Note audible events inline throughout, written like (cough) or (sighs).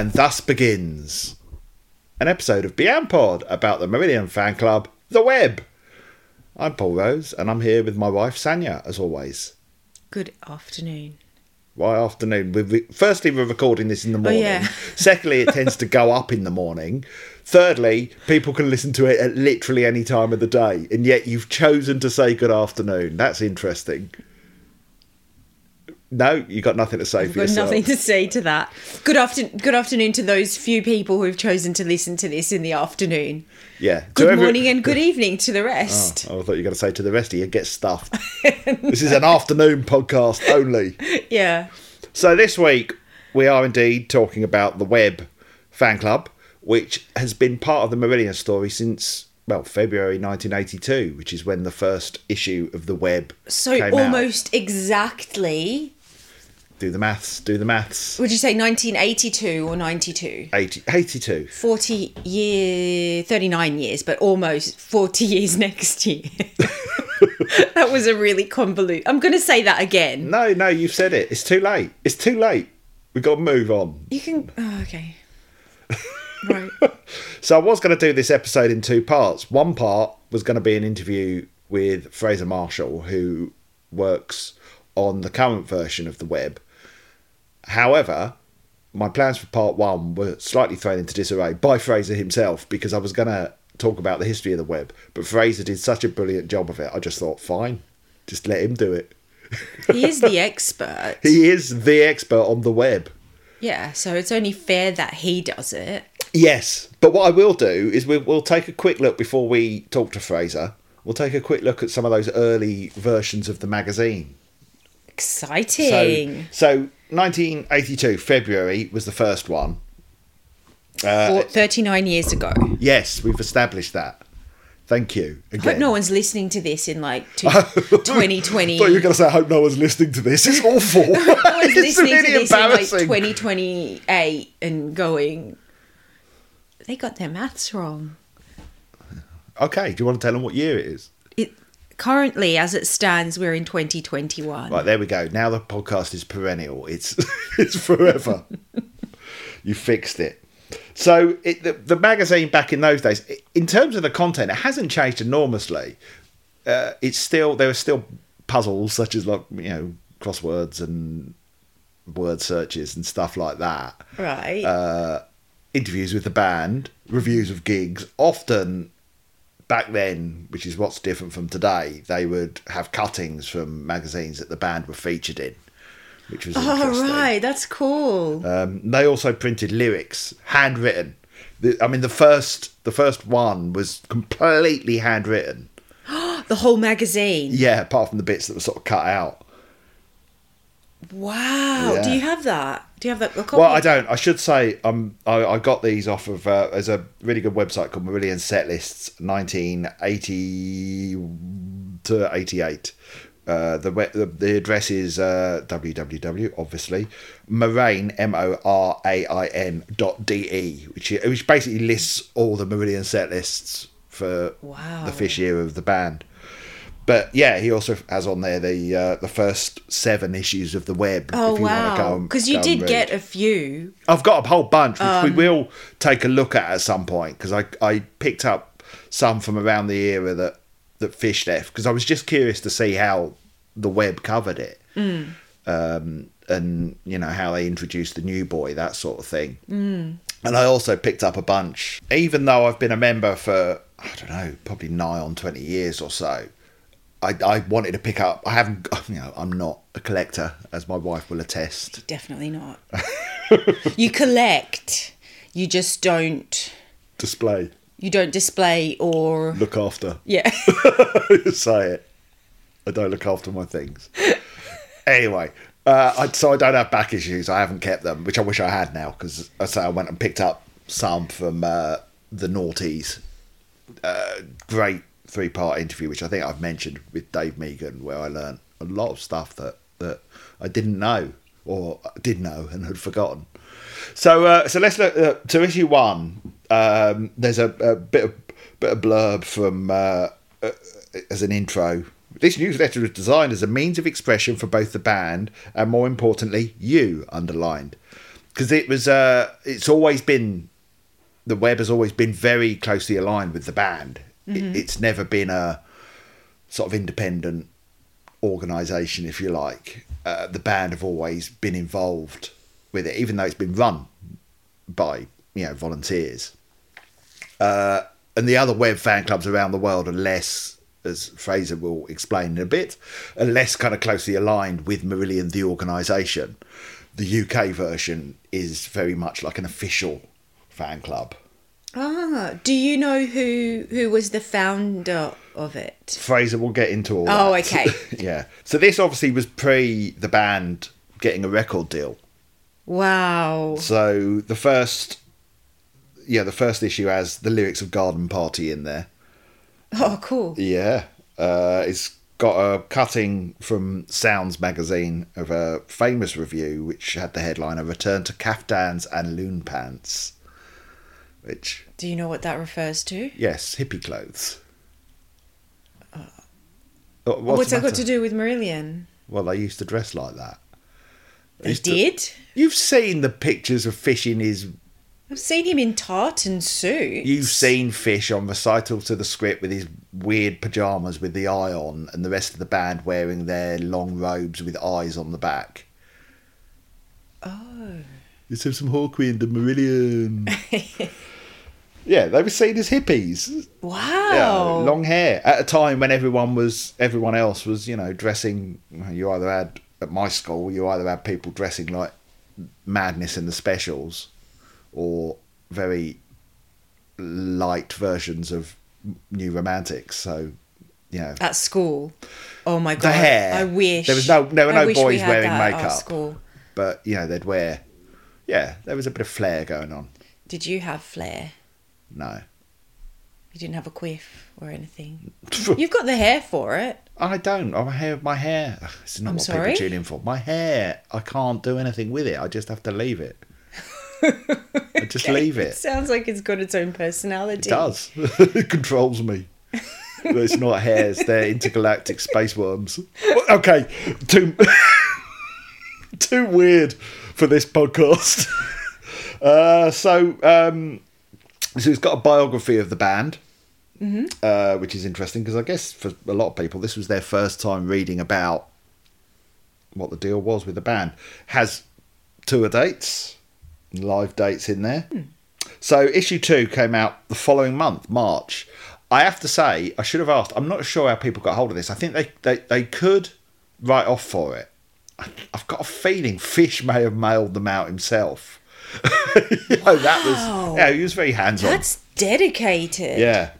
And thus begins an episode of Beyond Pod about the Marillion fan club, The Web. I'm Paul Rose, and I'm here with my wife Sanya, as always. Good afternoon. Why afternoon? We're, firstly, we're recording this in the oh, morning. Oh, yeah. (laughs) Secondly, it tends to go up in the morning. Thirdly, people can listen to it at literally any time of the day, and yet you've chosen to say good afternoon. That's interesting. No, you got nothing to say I've for got yourself. nothing to say to that. Good afternoon. Good afternoon to those few people who've chosen to listen to this in the afternoon. Yeah. Good every- morning and good (laughs) evening to the oh, rest. Oh, I thought you were going to say to the rest of you, get stuffed. (laughs) this is an afternoon podcast only. Yeah. So this week we are indeed talking about the Web fan club, which has been part of the Meridian story since well February 1982, which is when the first issue of the Web So came out. almost exactly. Do the maths. Do the maths. Would you say 1982 or 92? 80, 82. 40 year 39 years but almost 40 years (laughs) next year (laughs) that was a really convoluted i'm going to say that again No, no, you've said it. It's too late. It's too late. We've got to move on. you can oh, okay (laughs) right So I was going to do this episode in two parts. One part was going to be an interview with Fraser Marshall, who works on the current version of the web. However, my plans for part one were slightly thrown into disarray by Fraser himself because I was going to talk about the history of the web, but Fraser did such a brilliant job of it. I just thought, fine, just let him do it. he is the expert (laughs) He is the expert on the web. yeah so it's only fair that he does it Yes, but what I will do is we, we'll take a quick look before we talk to Fraser. We'll take a quick look at some of those early versions of the magazine. So, exciting so 1982 February was the first one. Uh, For 39 years ago yes, we've established that. Thank you I hope no one's listening to this in like (laughs) two, 2020 I thought you were going to say, I hope no one's listening to this. It's (laughs) awful. no one's (laughs) it's listening really to this in like 2028 and going they got their maths wrong okay, do you want to tell them what year it is? Currently as it stands we're in 2021 Right, there we go. Now the podcast is perennial. It's (laughs) it's forever. you fixed it. So it, the, the magazine back in those days, in terms of the content, it hasn't changed enormously. Uh, it's still there are still puzzles such as like you know crosswords and word searches and stuff like that. right Uh, interviews with the band, reviews of gigs. Often back then, which is what's different from today, they would have cuttings from magazines that the band were featured in, which was oh right that's cool Um, they also printed lyrics, handwritten. The, I mean, the first the first one was completely handwritten. (gasps) the whole magazine Yeah, apart from the bits that were sort of cut out. Wow Yeah. do you have that do you have that copy? Well, I don't. I should say um, I, I got these off of uh, there's a really good website called Marillion Setlists, 1980 to 88. Uh, the, the the address is uh, www obviously moraine m o r a i n dot d e which which basically lists all the Marillion set lists for Wow. the fish year of the band. But yeah, he also has on there the uh, the first seven issues of the web. oh wow because you did get a few I've got a whole bunch, which Um, we will take a look at at some point because I, I picked up some from around the era that, that Fish left because I was just curious to see how the web covered it. Mm. Um, and, you know, how they introduced the new boy, that sort of thing. Mm. And I also picked up a bunch, even though I've been a member for, I don't know, probably nigh on 20 years or so. I, I wanted to pick up. I haven't, (laughs) you know, I'm not a collector, as my wife will attest. definitely not you collect you just don't Display, you don't display or look after. yeah (laughs) say it. I don't look after my things. anyway, uh, I, so I don't have back issues. I haven't kept them, which I wish I had now because I say I went and picked up some from uh, the Naughties. Uh, great three part interview, which I think I've mentioned with Dave Meegan, where I learned a lot of stuff that, that I didn't know or did know and had forgotten. So, uh, so let's look uh, to issue one. Um, there's a, a bit of bit of blurb from uh, uh, as an intro. This newsletter is designed as a means of expression for both the band and, more importantly, you. Underlined. because it was uh, it's always been the web has always been very closely aligned with the band. It, it's never been a sort of independent organisation, if you like. Uh, the band have always been involved with it, even though it's been run by you know volunteers. Uh, and the other web fan clubs around the world are less, as Fraser will explain in a bit, are less kind of closely aligned with Marillion, the organisation. The UK version is very much like an official fan club. Ah, do you know who who was the founder of it? Fraser we'll get into all that. Oh, that. okay. (laughs) yeah. So this obviously was pre the band getting a record deal. Wow. So the first, yeah, the first issue has the lyrics of Garden Party in there. Oh, cool. Yeah, uh, it's got a cutting from Sounds magazine of a famous review which had the headline "A Return to Caftans and Loon Pants," which Do you know what that refers to? yes, hippie clothes. Uh, What's, the that got to do with Marillion? Well, they used to dress like that. They to- did. You've seen the pictures of Fish in his. I've seen him in tartan suits. You've seen Fish on recital to the script with his weird pajamas with the eye on, and the rest of the band wearing their long robes with eyes on the back. Oh. Let's have some Hawkwind and Marillion. (laughs) yeah, they were seen as hippies. Wow. Yeah, long hair at a time when everyone was, everyone else was, you know, dressing. You either had at my school, you either had people dressing like Madness in the Specials, or very light versions of New Romantics. So, you know, At school. Oh my god. the hair. I wish. there was no there were I no wish we boys wearing makeup, School. but you know they'd wear. Yeah, there was a bit of flair going on. Did you have flair? No, You didn't have a quiff or anything. (laughs) You've got the hair for it. I don't. My hair, my hair. is not I'm what sorry? people tune in for. My hair, I can't do anything with it. I just have to leave it. I just (laughs) leave It it. sounds like it's got its own personality. It does. (laughs) it controls me. But it's not hairs. They're intergalactic space worms. Okay, too too weird for this podcast. Uh, so, um, so it's got a biography of the band, uh, which is interesting because I guess for a lot of people this was their first time reading about what the deal was with the band. Has tour dates, live dates in there. So issue two came out the following month, March. I have to say, I should have asked. I'm not sure how people got hold of this. I think they they, they could write off for it. I- I've got a feeling Fish may have mailed them out himself. You know, (laughs) that was yeah, he was very hands on. That's dedicated. Yeah.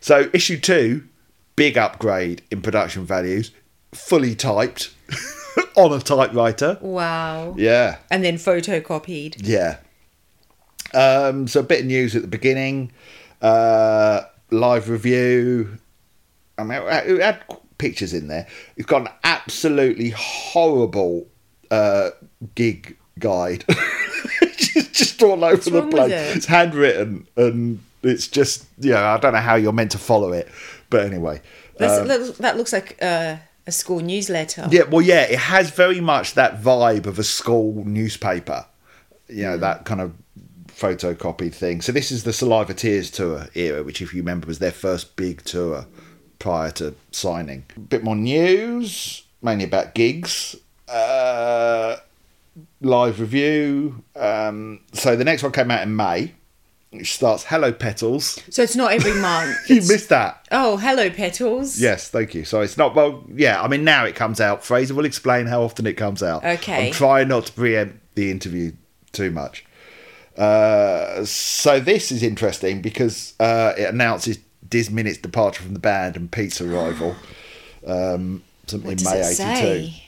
So issue two, big upgrade in production values, fully typed (laughs) on a typewriter. Wow. Yeah. And then photocopied. Yeah. Um, so a bit of news at the beginning. Uh, live review. I mean, it had pictures in there. It's got an absolutely horrible uh, gig guide. (laughs) just, just all over the place. it? It's handwritten and it's just, yeah, I don't know how you're meant to follow it. But anyway. Um, that, looks like uh, a school newsletter. yeah, well, yeah, it has very much that vibe of a school newspaper. You know, that kind of photocopied thing. So this is the Saliva Tears tour era, which, if you remember, was their first big tour prior to signing. A bit more news, mainly about gigs. Uh, live review. Um, so the next one came out in May, which starts Hello Petals. So it's not every month. (laughs) You It's- missed that. oh, hello, petals. Yes, thank you. So it's not well. Yeah, I mean now it comes out. Fraser will explain how often it comes out. Okay. I'm trying not to preempt the interview too much. Uh, so this is interesting because uh, it announces Diz Minnitt's departure from the band and Pete's arrival. Um, something May '82. say?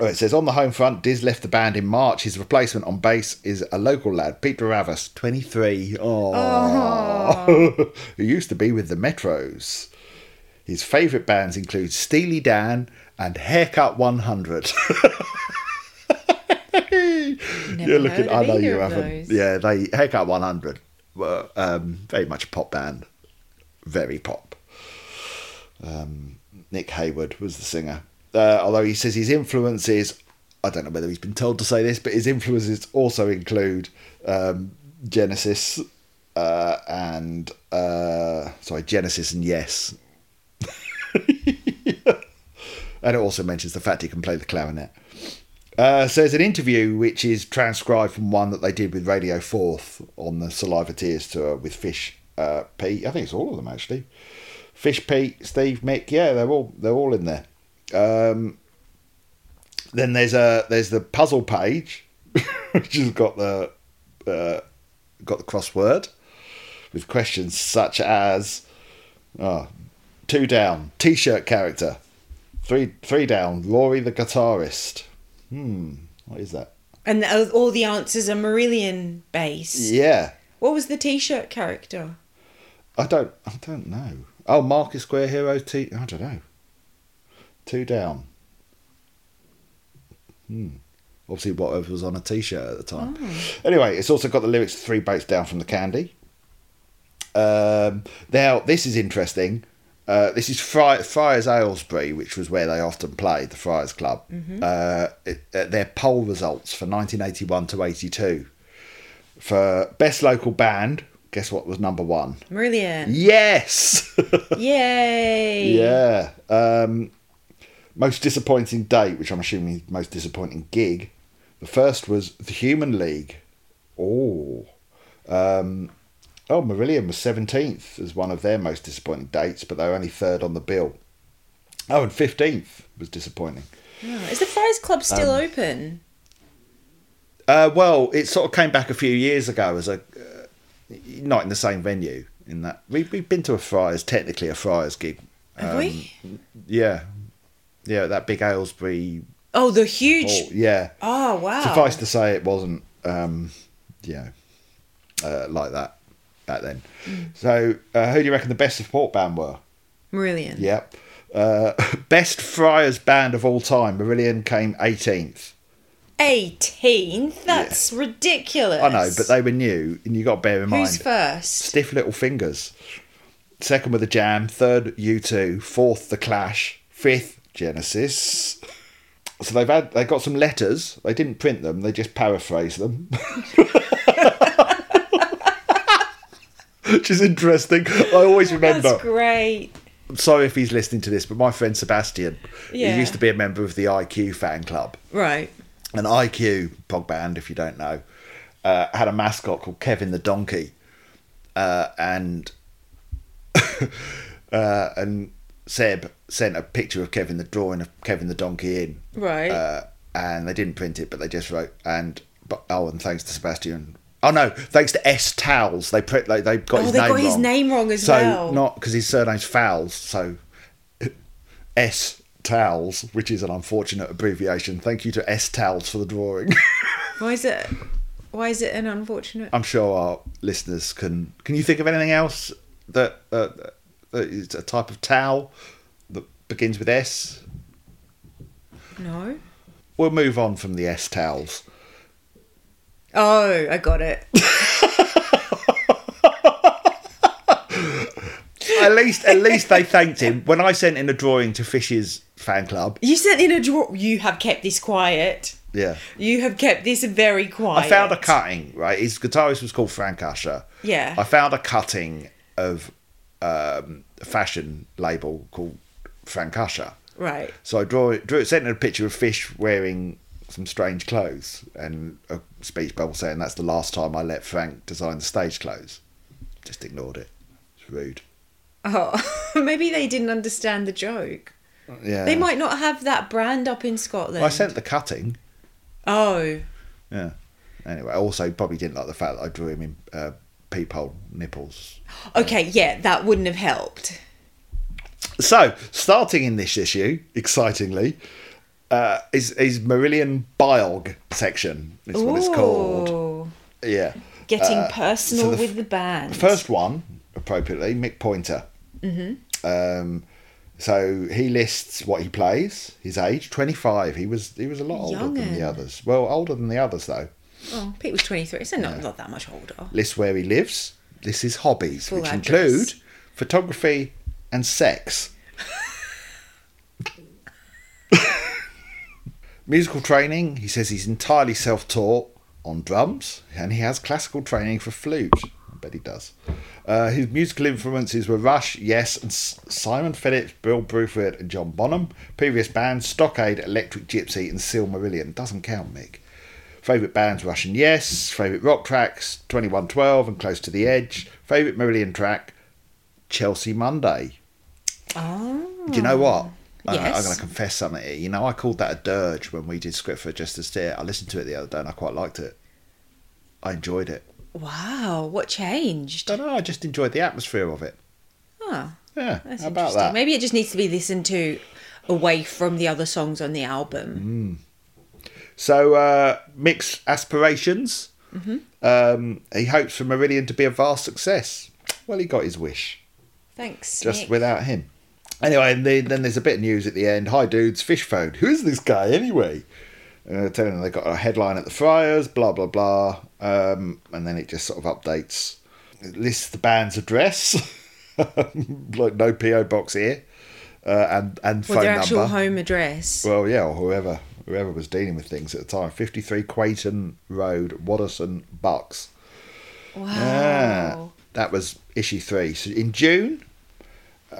Oh, it says on the home front, Diz left the band in March. His replacement on bass is a local lad, Peter Trewavas, 23. Oh, (laughs) who used to be with the Metros. His favourite bands include Steely Dan and Haircut 100. (laughs) Never You're looking. I know you haven't. those. Yeah, they Haircut 100 were um, very much a pop band, very pop. Um, Nick Hayward was the singer. Uh, although he says his influences I don't know whether he's been told to say this, but his influences also include um, Genesis uh, and uh, sorry, Genesis and Yes. (laughs) and it also mentions the fact he can play the clarinet. Uh, so there's an interview which is transcribed from one that they did with Radio Forth on the Saliva Tears tour with Fish uh, Pete. I think it's all of them actually. Fish Pete, Steve, Mick. Yeah, they're all they're all in there. Um, then there's a there's the puzzle page, (laughs) which has got the uh, got the crossword with questions such as oh, two down t-shirt character, three three down Rory the guitarist. Hmm, what is that? And all the answers are Marillion based. Yeah, What was the T-shirt character? I don't I don't know. Oh, Market Square Hero T. I don't know. Two down. Hmm. Obviously, whatever was on a T-shirt at the time. Anyway, it's also got the lyrics Three Boats Down from the Candy." Um, now, this is interesting. Uh, this is Fri- Friars Aylesbury, which was where they often played, the Friars Club. Uh, it, uh, their poll results for 1981 to 82. For best local band, guess what was number one? Marillion. Yes. (laughs) Yay! yeah. Um, most disappointing date, which I'm assuming is most disappointing gig. The first was the Human League. Oh. Um, oh, Marillion was 17th as one of their most disappointing dates, but they were only third on the bill. Oh, and 15th was disappointing. Oh, is the Friars Club still Um, open? Uh, well, it sort of came back a few years ago as a uh, not in the same venue. In that we we've been to a Friars, technically a Friars gig. Have Um, we? Yeah, yeah, that big Aylesbury. Oh, the huge. Hall. Yeah, Oh, wow. suffice to say, it wasn't. Um, you know, uh, like that back then. So, uh, who do you reckon the best support band were? Marillion. Yep. Uh, (laughs) best Friars band of all time. Marillion came 18th. 18th? That's ridiculous. I know, but they were new, and you got to bear in mind. Who's first? Stiff Little Fingers. Second with the Jam. Third U2. Fourth the Clash. Fifth Genesis. So they've had they got some letters. They didn't print them. They just paraphrased them. Which is interesting. I always remember. That's great. I'm sorry if he's listening to this, but my friend Sebastian, Yeah. he used to be a member of the IQ fan club. Right. An IQ prog band, if you don't know, uh, had a mascot called Kevin the Donkey, uh, and (laughs) uh, and Seb sent a picture of Kevin the drawing of Kevin the Donkey in, Right. uh, and they didn't print it, but they just wrote and but oh, and thanks to Sebastian. Oh no! Thanks to S Towels, they print they they got Oh, his they name got his wrong. name wrong as so well. not because his surname's Fowles, so (laughs) S Towels, which is an unfortunate abbreviation. Thank you to S Towels for the drawing. (laughs) Why is it? Why is it an unfortunate? I'm sure our listeners can. Can you think of anything else that uh, is a type of towel that begins with S? No. We'll move on from the S towels. Oh, I got it. (laughs) At least, at least they thanked him when I sent in a drawing to Fish's fan club. You sent in a draw. You have kept this quiet. Yeah, You have kept this very quiet. I found a cutting. Right, his guitarist was called Frank Usher. Yeah. I found a cutting of um, a fashion label called Frank Usher. Right. So I draw, drew it sent in a picture of Fish wearing some strange clothes and a speech bubble saying that's the last time I let Frank design the stage clothes. Just ignored it. It's rude. Oh, (laughs) maybe they didn't understand the joke. Yeah. They might not have that brand up in Scotland. I sent the cutting. Oh, Yeah. Anyway, also probably didn't like the fact that I drew him in uh, peephole nipples. okay. Yeah, that wouldn't have helped. So, starting in this issue, excitingly, uh, is is Marillion Biog section. Is what it's called. Yeah. Getting Uh, personal so the with the band. First one, appropriately, Mick Pointer. Mm-hmm. Um, so he lists what he plays, his age, twenty five. He was he was a lot older than the others. Well, older than the others though. Oh, Pete was 23, so not, not that much older. Lists where he lives. Lists his hobbies, Full which address. include photography and sex. (laughs) Musical training, he says he's entirely self taught on drums and he has classical training for flute. I bet he does. Uh, his musical influences were Rush, Yes, and S- Simon Phillips, Bill Bruford, and John Bonham. Previous bands Stockade, Electric Gypsy, and Silmarillion. Doesn't count, Mick. Favourite bands Russian Yes. Favourite rock tracks 2112 and Close to the Edge. Favourite Marillion track Chelsea Monday. Oh. Do you know what? Ah, I- Yes. I'm going to confess something here. You know, I called that a dirge when we did script for a Jester's Tear. I listened to it the other day and I quite liked it. I enjoyed it. Wow. What changed? I don't know. I just enjoyed the atmosphere of it. Oh, Yeah, that's how about interesting. that? Maybe it just needs to be listened to away from the other songs on the album. Hmm. So, uh, mixed aspirations. Mm-hmm. Um, he hopes for Marillion to be a vast success. Well, he got his wish, Thanks. just Nick. without him. Anyway, and then, then there's a bit of news at the end. Hi, dudes. Fish phone. Who is this guy anyway? Uh, telling them they got a headline at the Friars. Blah blah blah. Um, and then it just sort of updates. It lists the band's address. (laughs) like no PO box here. Uh, and and Or phone their actual number. home address. Well, yeah, or whoever whoever was dealing with things at the time. Fifty three Quayton Road, Waddesdon, Bucks. wow. Yeah, that was issue three. So in June,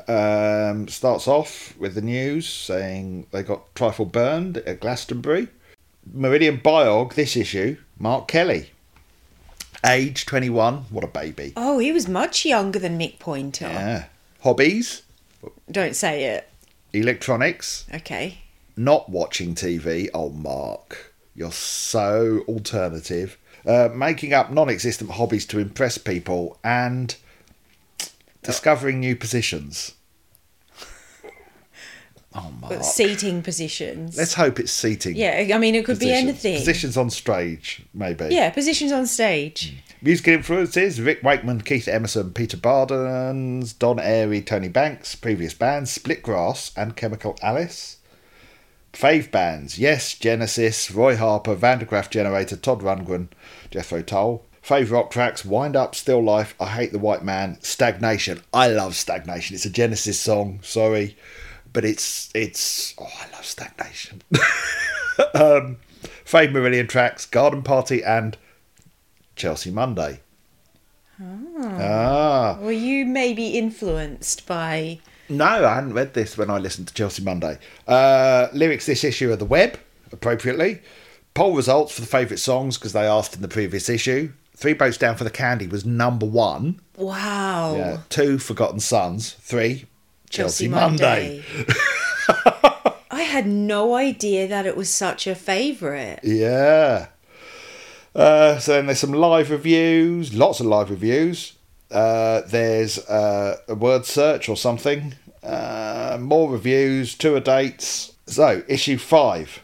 um, starts off with the news saying they got trifle burned at Glastonbury. Marillion Biog, this issue, Mark Kelly, age twenty one. What a baby. Oh, he was much younger than Mick Pointer. Yeah. Hobbies, Don't say it. electronics, Okay. Not watching TV. Oh, Mark, you're so alternative. Uh, making up non existent hobbies to impress people and discovering new positions. (laughs) Oh, Mark. But seating positions. Let's hope it's seating. yeah, I mean, it could be anything. Positions on stage, maybe. Yeah, positions on stage. Musical influences Rick Wakeman, Keith Emerson, Peter Bardens, Don Airey, Tony Banks. Previous bands Split Grass and Chemical Alice. Fave bands Yes, Genesis, Roy Harper, Van der Graaf Generator, Todd Rundgren, Jethro Tull. Fave rock tracks Wind Up, Still Life, I Hate the White Man, Stagnation. I love Stagnation. It's a Genesis song, sorry. But it's, it's, oh, I love Stagnation. (laughs) um, Fave Marillion tracks Garden Party and Chelsea Monday. Ah. ah. Were you maybe influenced by. No, I hadn't read this when I listened to Chelsea Monday. Uh, lyrics this issue are the web, appropriately. Poll results for the favourite songs because they asked in the previous issue. Three Boats Down from the Candy was number one. Wow. Yeah. Two, Forgotten Sons. Three, Chelsea, Chelsea Monday. Monday. (laughs) I had no idea that it was such a favourite. Yeah. Uh, so then there's some live reviews, lots of live reviews. Uh, there's uh, a word search or something. Uh, more reviews, tour dates. So, issue five.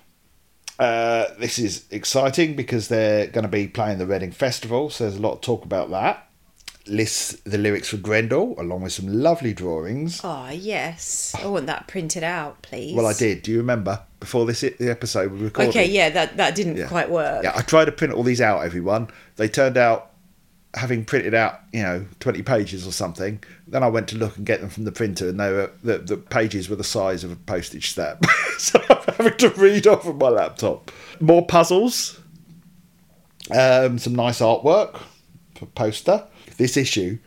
Uh, this is exciting because they're going to be playing the Reading Festival, so there's a lot of talk about that. Lists the lyrics for Grendel along with some lovely drawings. Oh, yes. I want that printed out, please. Well, I did. Do you remember before this the episode we recorded? Okay, yeah, that, that didn't Yeah. quite work. Yeah, I tried to print all these out, everyone. They turned out having printed out, you know, 20 pages or something. Then I went to look and get them from the printer, and they were the, the pages were the size of a postage stamp. (laughs) so I'm having to read off of my laptop. More puzzles. Um, some nice artwork for poster. This issue,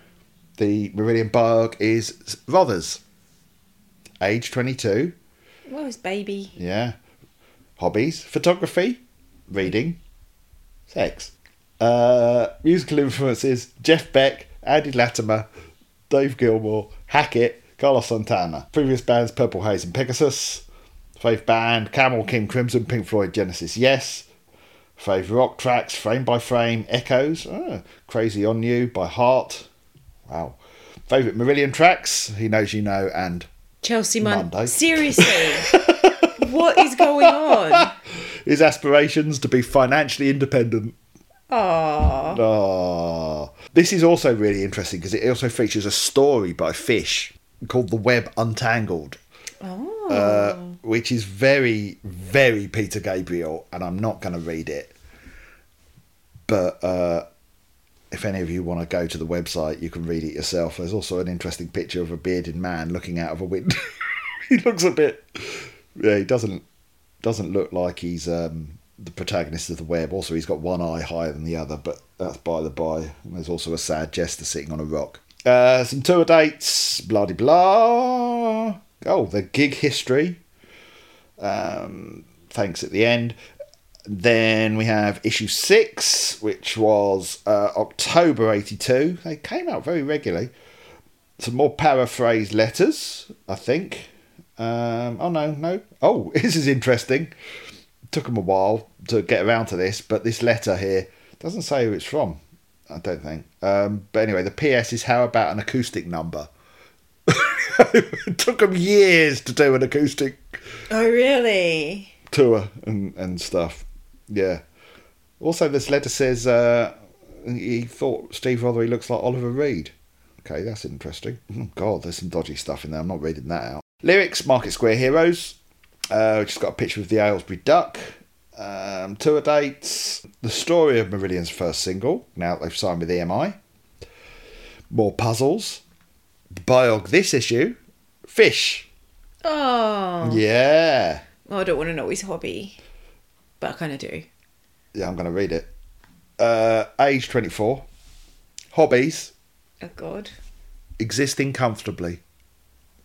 the Marillion Biog is Rothery, age 22. What was baby? Yeah. Hobbies photography, reading, sex. Uh, musical influences Jeff Beck, Andy Latimer, Dave Gilmour, Hackett, Carlos Santana. Previous bands Purple Haze and Pegasus. Fave band Camel, King Crimson, Pink Floyd, Genesis, Yes. Fave rock tracks Frame by Frame, Echoes, ah, Crazy on You by Heart. Wow. Favourite Marillion tracks He Knows You Know and Chelsea Mon- Monday. Seriously. (laughs) what is going on? his aspirations to be financially independent. Aww. Oh, this is also really interesting because it also features a story by Fish called "The Web Untangled," Oh. uh, which is very, very Peter Gabriel, and I'm not going to read it. But uh, if any of you want to go to the website, you can read it yourself. There's also an interesting picture of a bearded man looking out of a window. (laughs) he looks a bit, yeah, he doesn't Doesn't look like he's um, the protagonist of the web. Also, he's got one eye higher than the other, but that's by the by. And there's also a sad jester sitting on a rock. Uh, some tour dates, blah de blah. Oh, the gig history. Um, thanks at the end. Then we have issue six, which was uh, October 82. They came out very regularly. Some more paraphrased letters, I think. Um, oh, no, no. Oh, (laughs) this is interesting. Took them a while to get around to this, but this letter here doesn't say who it's from, I don't think. Um, but anyway, the PS is how about an acoustic number? it (laughs) took them years to do an acoustic Oh, really? tour and, and stuff. Yeah. Also, this letter says uh, he thought Steve Rothery looks like Oliver Reed. Okay, that's interesting. Oh, God, there's some dodgy stuff in there. I'm not reading that out. Lyrics, Market Square Heroes. Uh, just got a picture of the Aylesbury Duck. Um, tour dates. The story of Marillion's first single. Now that they've signed with EMI. More puzzles. The biog this issue. Fish. Oh. Yeah. Well, I don't want to know his hobby, but I kind of do. Yeah, I'm going to read it. Uh, age 24. Hobbies. Oh, God. Existing comfortably.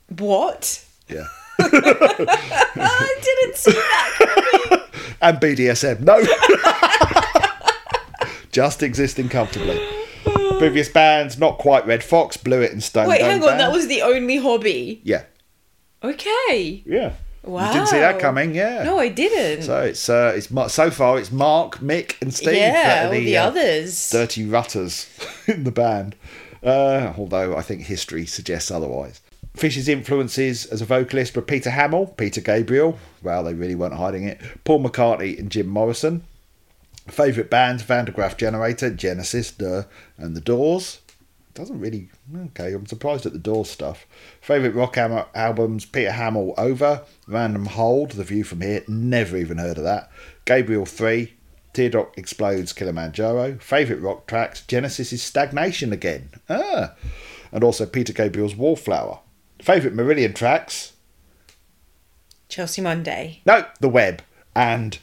What? Yeah. (laughs) I didn't see that. And BDSM. No. (laughs) Just existing comfortably. Previous bands, not quite Red Fox, Blewitt and Stone Wait, Dome hang on. Band. That was the only hobby. Yeah. Okay. Yeah. Wow. You didn't see that coming, yeah. No, I didn't. So it's uh, it's so far it's Mark, Mick, and Steve. yeah, all are the, uh, others. dirty rutters (laughs) in the band. Uh, although I think history suggests otherwise. Fish's influences as a vocalist were Peter Hammill, Peter Gabriel. Well, they really weren't hiding it. Paul McCartney and Jim Morrison. Favourite bands: Van der Graaf Generator, Genesis, Duh, and The Doors. Doesn't really. Okay, I'm surprised at the Doors stuff. Favourite rock am- albums: Peter Hammill, Over, Random Hold, The View from Here. Never even heard of that. Gabriel Three, Teardrop Explodes, Kilimanjaro. Favourite rock tracks: Genesis is Stagnation again. Ah, and also Peter Gabriel's Wallflower. Favourite Marillion tracks: Chelsea Monday. No, The Web, and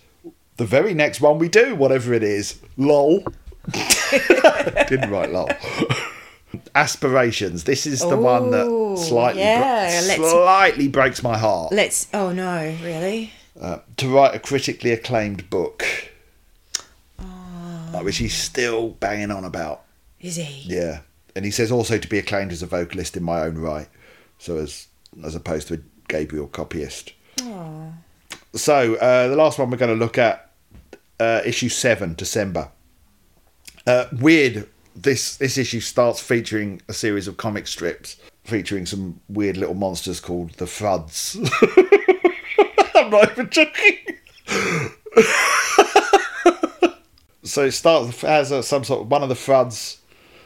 the very next one we do, whatever it is. LOL. (laughs) Didn't write LOL. (laughs) Aspirations. This is the one that slightly, yeah, bre- slightly breaks my heart. Let's. Oh no, really? Uh, to write a critically acclaimed book, Oh. which he's still banging on about. Is he? Yeah, and he says also to be acclaimed as a vocalist in my own right, so as as opposed to a Gabriel copyist. Oh. So uh, the last one we're going to look at, uh, issue seven, December. Uh, weird. This this issue starts featuring a series of comic strips featuring some weird little monsters called the Fruds. (laughs) I'm not even joking. (laughs) so it starts as a, some sort of one of the Fruds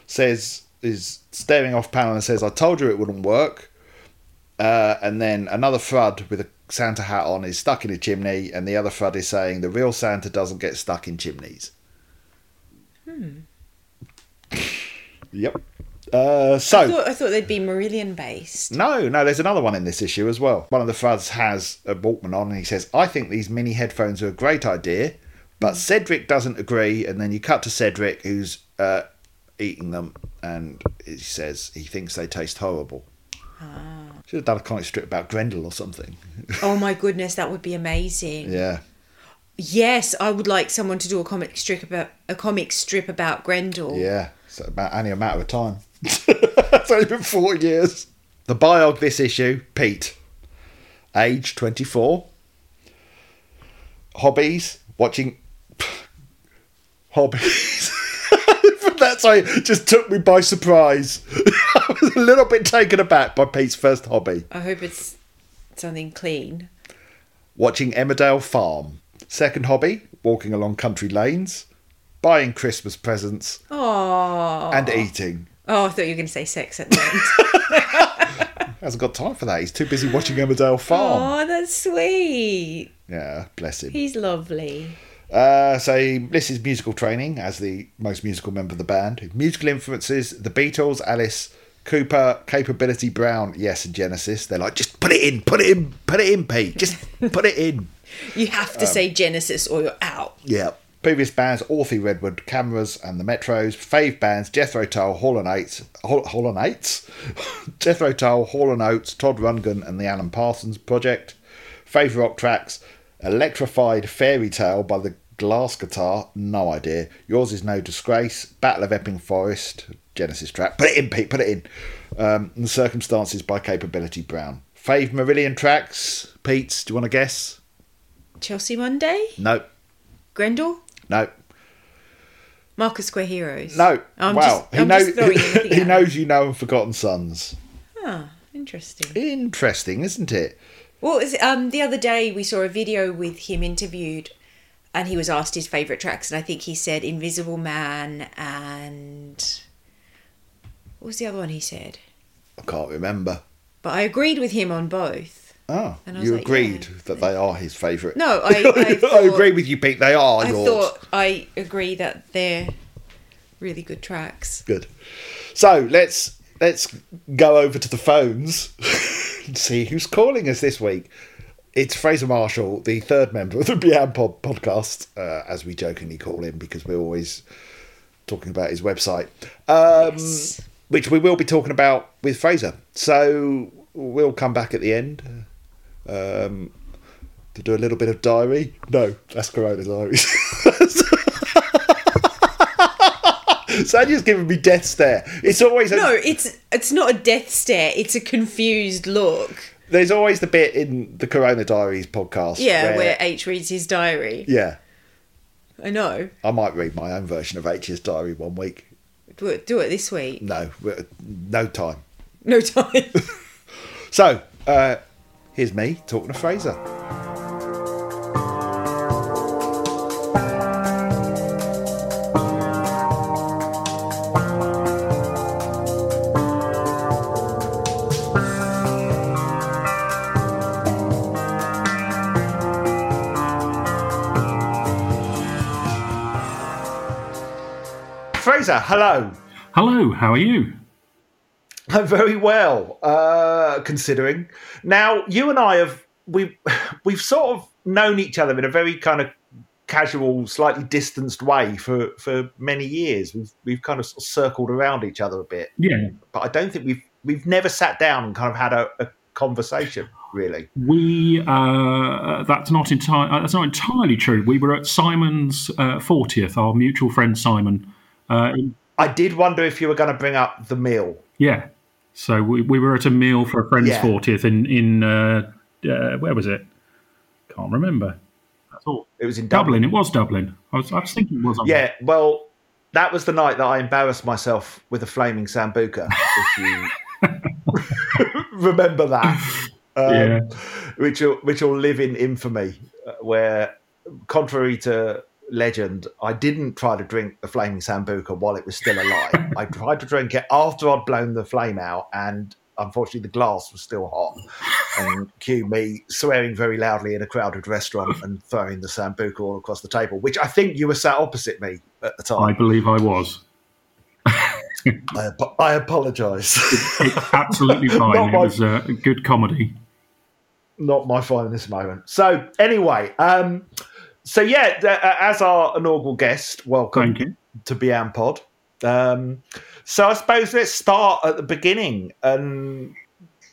says is staring off panel and says, "I told you it wouldn't work." Uh, and then another Frud with a Santa hat on is stuck in a chimney, and the other Frud is saying, "The real Santa doesn't get stuck in chimneys." Yep. Uh, so I thought, I thought they'd be Marillion based. no, no, there's another one in this issue as well. One of the Fruds has a Walkman on and he says, I think these mini headphones are a great idea, but Cedric doesn't agree. And then you cut to Cedric who's uh, eating them and he says he thinks they taste horrible. Ah. Should have done a comic strip about Grendel or something. (laughs) Oh my goodness, that would be amazing. yeah. Yes, I would like someone to do a comic strip about a comic strip about Grendel. Yeah. So about only a matter of time. (laughs) it's only been four years. The biog this issue, Pete. Age 24. Hobbies, watching (laughs) hobbies. That's why it just took me by surprise. Was a little bit taken aback by Pete's first hobby. I hope it's something clean. Watching Emmerdale Farm. Second hobby, walking along country lanes. Buying Christmas presents. Oh. And eating. Oh, I thought you were going to say sex at the (laughs) end. Hasn't got time for that. He's too busy watching Emmerdale Farm. oh, that's sweet. Yeah, bless him. He's lovely. Uh, so this is musical training as the most musical member of the band. Musical influences: the Beatles, Alice Cooper, Capability Brown, yes, and Genesis. They're like, just put it in, put it in, put it in, Pete. Just put it in. (laughs) You have to um, say Genesis or you're out. Yeah. Previous bands: Orphy, Redwood, Cameras, and the Metros. Fave bands: Jethro Tull, Hall and Eights, Hall, Hall and Eights, (laughs) Jethro Tull, Hall and Oates, Todd Rundgren, and the Alan Parsons Project. Fave rock tracks: Electrified Fairy Tale by the Glass Guitar. No idea. Yours is no disgrace. Battle of Epping Forest. Genesis track. Put it in, Pete. Put it in. Um, and Circumstances by Capability Brown. Fave Marillion tracks. Pete, do you want to guess? Chelsea Monday? No. Grendel? No. Market Square Heroes? No. I'm wow. just, he, just (laughs) he knows you know and Forgotten Sons. Ah, interesting. Interesting, isn't it? Well, is um the other day we saw a video with him interviewed, and he was asked his favorite tracks, and I think he said "Invisible Man" and what was the other one he said? I can't remember. But I agreed with him on both. Oh, you like, agreed yeah. that they are his favourite. No, (laughs) I- I thought- I agree with you, Pete. They are I yours. thought I agree that they're really good tracks. Good. So let's let's go over to the phones (laughs) and see who's calling us this week. It's Fraser Marshall, the third member of the Beyond Pod podcast, uh, as we jokingly call him because we're always talking about his website, um, Yes. Which we will be talking about with Fraser. So we'll come back at the end um, to do a little bit of diary. No, that's Corona diaries. (laughs) Sanya's giving me death stare. It's always a, No, it's it's not a death stare. It's a confused look. there's always the bit in the Corona Diaries podcast. Yeah, where, where H reads his diary. yeah, I know. I might read my own version of H's diary one week. Do it. Do it this week. No, no time. No time. (laughs) So uh, here's me talking to Fraser. Fraser, hello. Hello, how are you? I'm very well, uh, considering. Now, you and I have we've (sighs) we've sort of known each other in a very kind of casual, slightly distanced way for for many years. We've we've kind of, sort of circled around each other a bit, Yeah, but I don't think we've we've never sat down and kind of had a, a conversation really. we uh, that's not entirely that's not entirely true. We were at Simon's uh, fortieth, our mutual friend Simon. Uh, I did wonder if you were going to bring up the meal. yeah, so we, we were at a meal for a friend's Yeah. fortieth in in uh, uh, where was it? Can't remember. That's all. It was in Dublin. Dublin. It was Dublin. I was, I was thinking it was. on- Yeah, well, that was the night that I embarrassed myself with a flaming sambuca. If you (laughs) remember that, um, Yeah. which will which will live in infamy. uh, Where, contrary to legend, I didn't try to drink the flaming sambuca while it was still alive. (laughs) I tried to drink it after I'd blown the flame out, and unfortunately, the glass was still hot. And cue me swearing very loudly in a crowded restaurant and throwing the sambuca all across the table, which I think you were sat opposite me at the time. I believe I was. (laughs) I, I apologise. Absolutely (laughs) fine. Not it my- was uh, good comedy. Not my finest moment. So anyway, um, so yeah, uh, as our inaugural guest, welcome to Beyond Pod. Um, so I suppose let's start at the beginning. And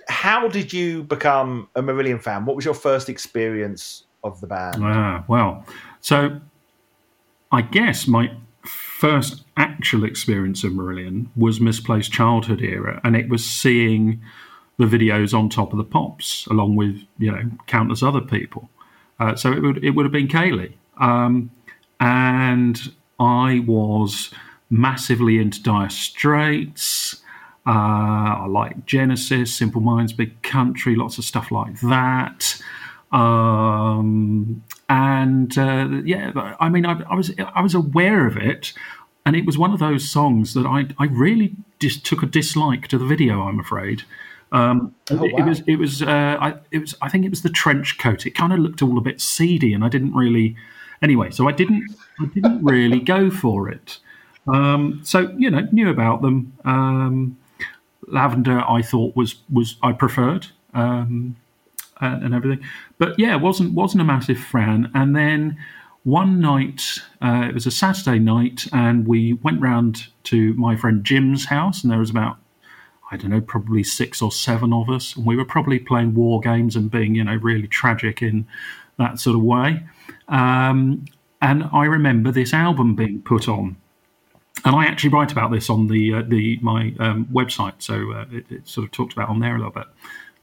how did you become a Marillion fan? What was your first experience of the band? Ah, well, so I guess my first actual experience of Marillion was misplaced childhood era, and it was seeing the videos on top of the pops along with you know countless other people. Uh, so it would it would have been Kayleigh, um, and I was massively into Dire Straits. Uh, I like Genesis, Simple Minds, Big Country, lots of stuff like that. Um, and uh, yeah, I mean, I, I was I was aware of it, and it was one of those songs that I I really just took a dislike to the video. I'm afraid. Um, it, it was it was uh, I it was I think it was the trench coat. It kind of looked all a bit seedy, and I didn't really. Anyway, so I didn't I didn't really go for it. Um, so you know, knew about them. Um, Lavender, I thought was was I preferred. Um, and, and everything. But yeah, wasn't wasn't a massive fan. And then one night, uh, it was a Saturday night, and we went round to my friend Jim's house, and there was about I don't know, probably six or seven of us, and we were probably playing war games and being, you know, really tragic in that sort of way. Um, and I remember this album being put on, and I actually write about this on the uh, the my um, website, so uh, it, sort of talks about on there a little bit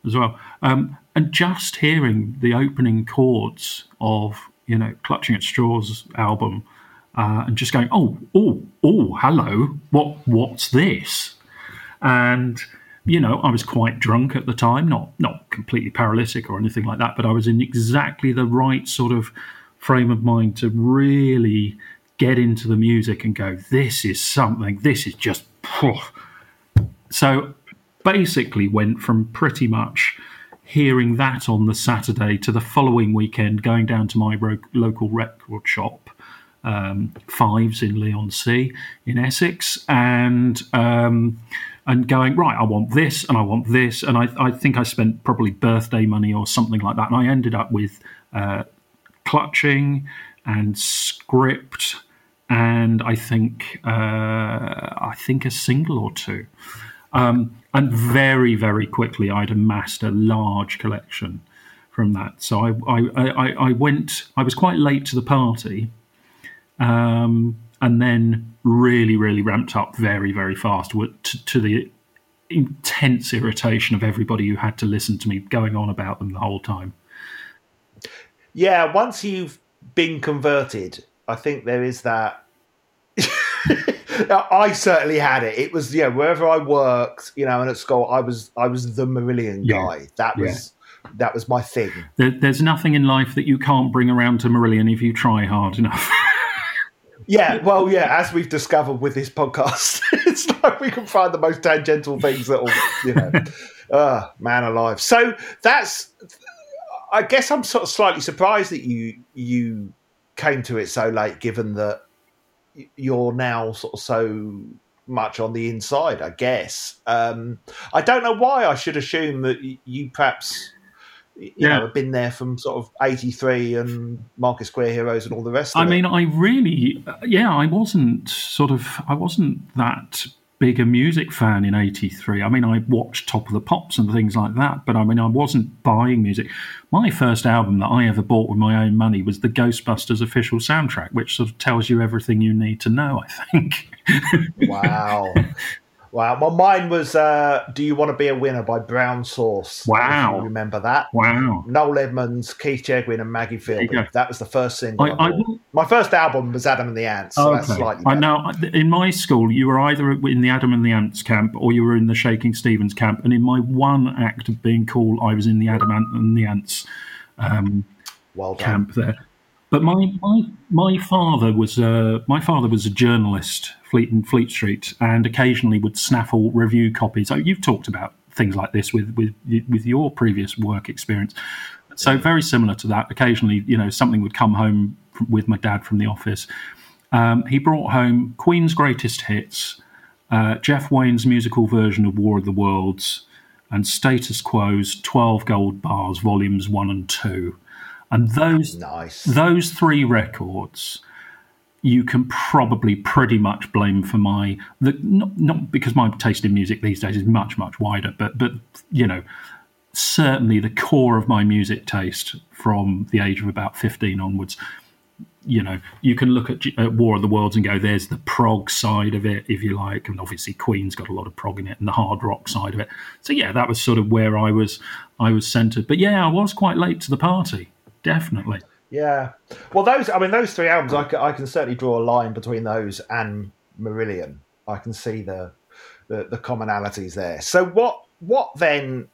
as well. Um, and just hearing the opening chords of you know Clutching at Straws album, uh, and just going, oh, oh, oh, hello, what, what's this? And you know, I was quite drunk at the time, not not completely paralytic or anything like that, but I was in exactly the right sort of frame of mind to really get into the music and go, this is something, this is just. So basically, went from pretty much hearing that on the Saturday to the following weekend, going down to my ro- local record shop, um, Fives in Leigh-on-Sea in Essex, and. Um, and going right i want this and i want this. And i, I think i spent probably birthday money or something like that. And i ended up with uh, clutching and script and i think uh, i think a single or two. Um, and very very quickly i'd amassed a large collection from that. So i i, I, I went i was quite late to the party um, and then really, really ramped up very, very fast to, to, the intense irritation of everybody who had to listen to me going on about them the whole time. Yeah, once you've been converted, I think there is that. (laughs) I certainly had it. It was yeah, wherever I worked, you know, and at school, I was I was the Marillion guy. Yeah. That was yeah. that was my thing. There, there's nothing in life that you can't bring around to Marillion if you try hard enough. (laughs) Yeah, well, yeah, as we've discovered with this podcast, (laughs) it's like we can find the most tangential things that will, you know, (laughs) uh, man alive. So that's, I guess I'm sort of slightly surprised that you you came to it so late, given that you're now sort of so much on the inside. I guess um, I don't know why I should assume that you perhaps you yeah. know, been there from sort of 83 and Market Square Heroes and all the rest I it. mean, I really, uh, yeah, I wasn't sort of, I wasn't that big a music fan in 83. I mean, I watched Top of the Pops and things like that, but I mean, I wasn't buying music. My first album that I ever bought with my own money was the Ghostbusters official soundtrack, which sort of tells you everything you need to know, I think. (laughs) wow. Wow. Well, mine was uh, "Do You Want to Be a Winner" by Brown Sauce. Wow. remember that? Wow. Noel Edmonds, Keith Chegwin, and Maggie Philbin. That was the first single. I, I, My first album was Adam and the Ants. So okay. slightly. I know. In my school, you were either in the Adam and the Ants camp or you were in the Shakin' Stevens camp. And in my one act of being cool, I was in the Adam and the Ants um, well camp there. But my my my father was a my father was a journalist, Fleet and Fleet Street, and occasionally would snaffle review copies. Oh, you've talked about things like this with with with your previous work experience. So very similar to that. Occasionally, you know, something would come home with my dad from the office. Um, he brought home Queen's greatest hits, uh, Jeff Wayne's musical version of War of the Worlds, and Status Quo's Twelve Gold Bars, volumes one and two. And those nice. those three records you can probably pretty much blame for my the not, not because my taste in music these days is much much wider but but you know certainly the core of my music taste from the age of about 15 onwards you know you can look at, at war of the worlds and go there's the prog side of it if you like and obviously queen's got a lot of prog in it and the hard rock side of it so yeah that was sort of where i was i was centered but yeah i was quite late to the party definitely. Yeah. Well, those, I mean, those three albums, I can, I can certainly draw a line between those and Marillion. I can see the, the, the commonalities there. So, what, what then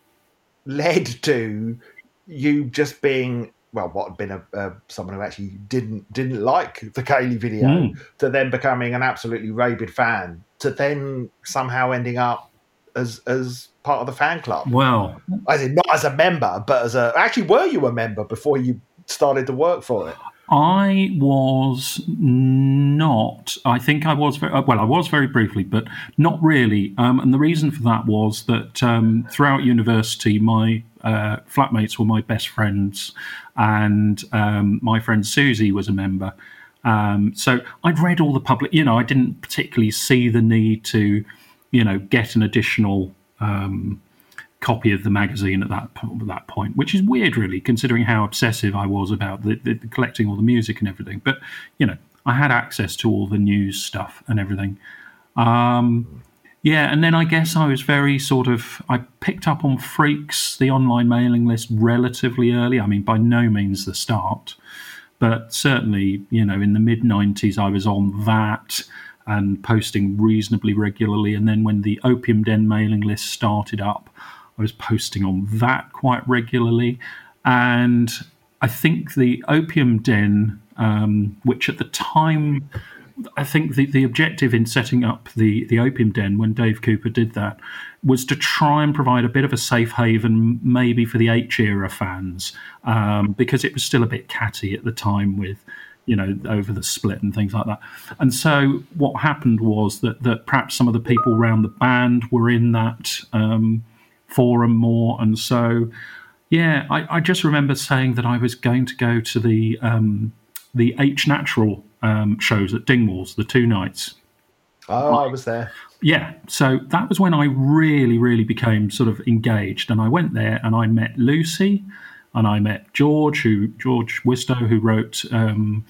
led to you just being well, what had been a, someone who actually didn't didn't like the Kayleigh video, mm. to then becoming an absolutely rabid fan, to then somehow ending up as as part of the fan club. Well, I mean, not as a member, but as a actually, were you a member before you started to work for it? I was not. I think I was very well. I was very briefly, but not really. Um, and the reason for that was that um, throughout university, my uh, flatmates were my best friends, and um, my friend Susie was a member. Um, so I'd read all the public. You know, I didn't particularly see the need to, you know, get an additional um, copy of the magazine at that at that point, which is weird, really, considering how obsessive I was about the, the, collecting all the music and everything. But you know, I had access to all the news stuff and everything. Um, yeah, and then I guess I was very sort of I picked up on Freaks, the online mailing list, relatively early. I mean, by no means the start, but certainly, you know, in the mid '90s, I was on that and posting reasonably regularly. And then when the Opium Den mailing list started up, I was posting on that quite regularly. And I think the Opium Den, um, which at the time, I think the, the objective in setting up the, the Opium Den when Dave Cooper did that was to try and provide a bit of a safe haven, maybe for the H era fans, um, because it was still a bit catty at the time with you know, over the split and things like that. And so what happened was that that perhaps some of the people around the band were in that um, forum more. And so, yeah, I, I, just remember saying that I was going to go to the um, the H Natural um, shows at Dingwalls, the two nights. Oh, I was there. Yeah, so that was when I really, really became sort of engaged, and I went there and I met Lucy, and I met George, who George Wistow, who wrote um,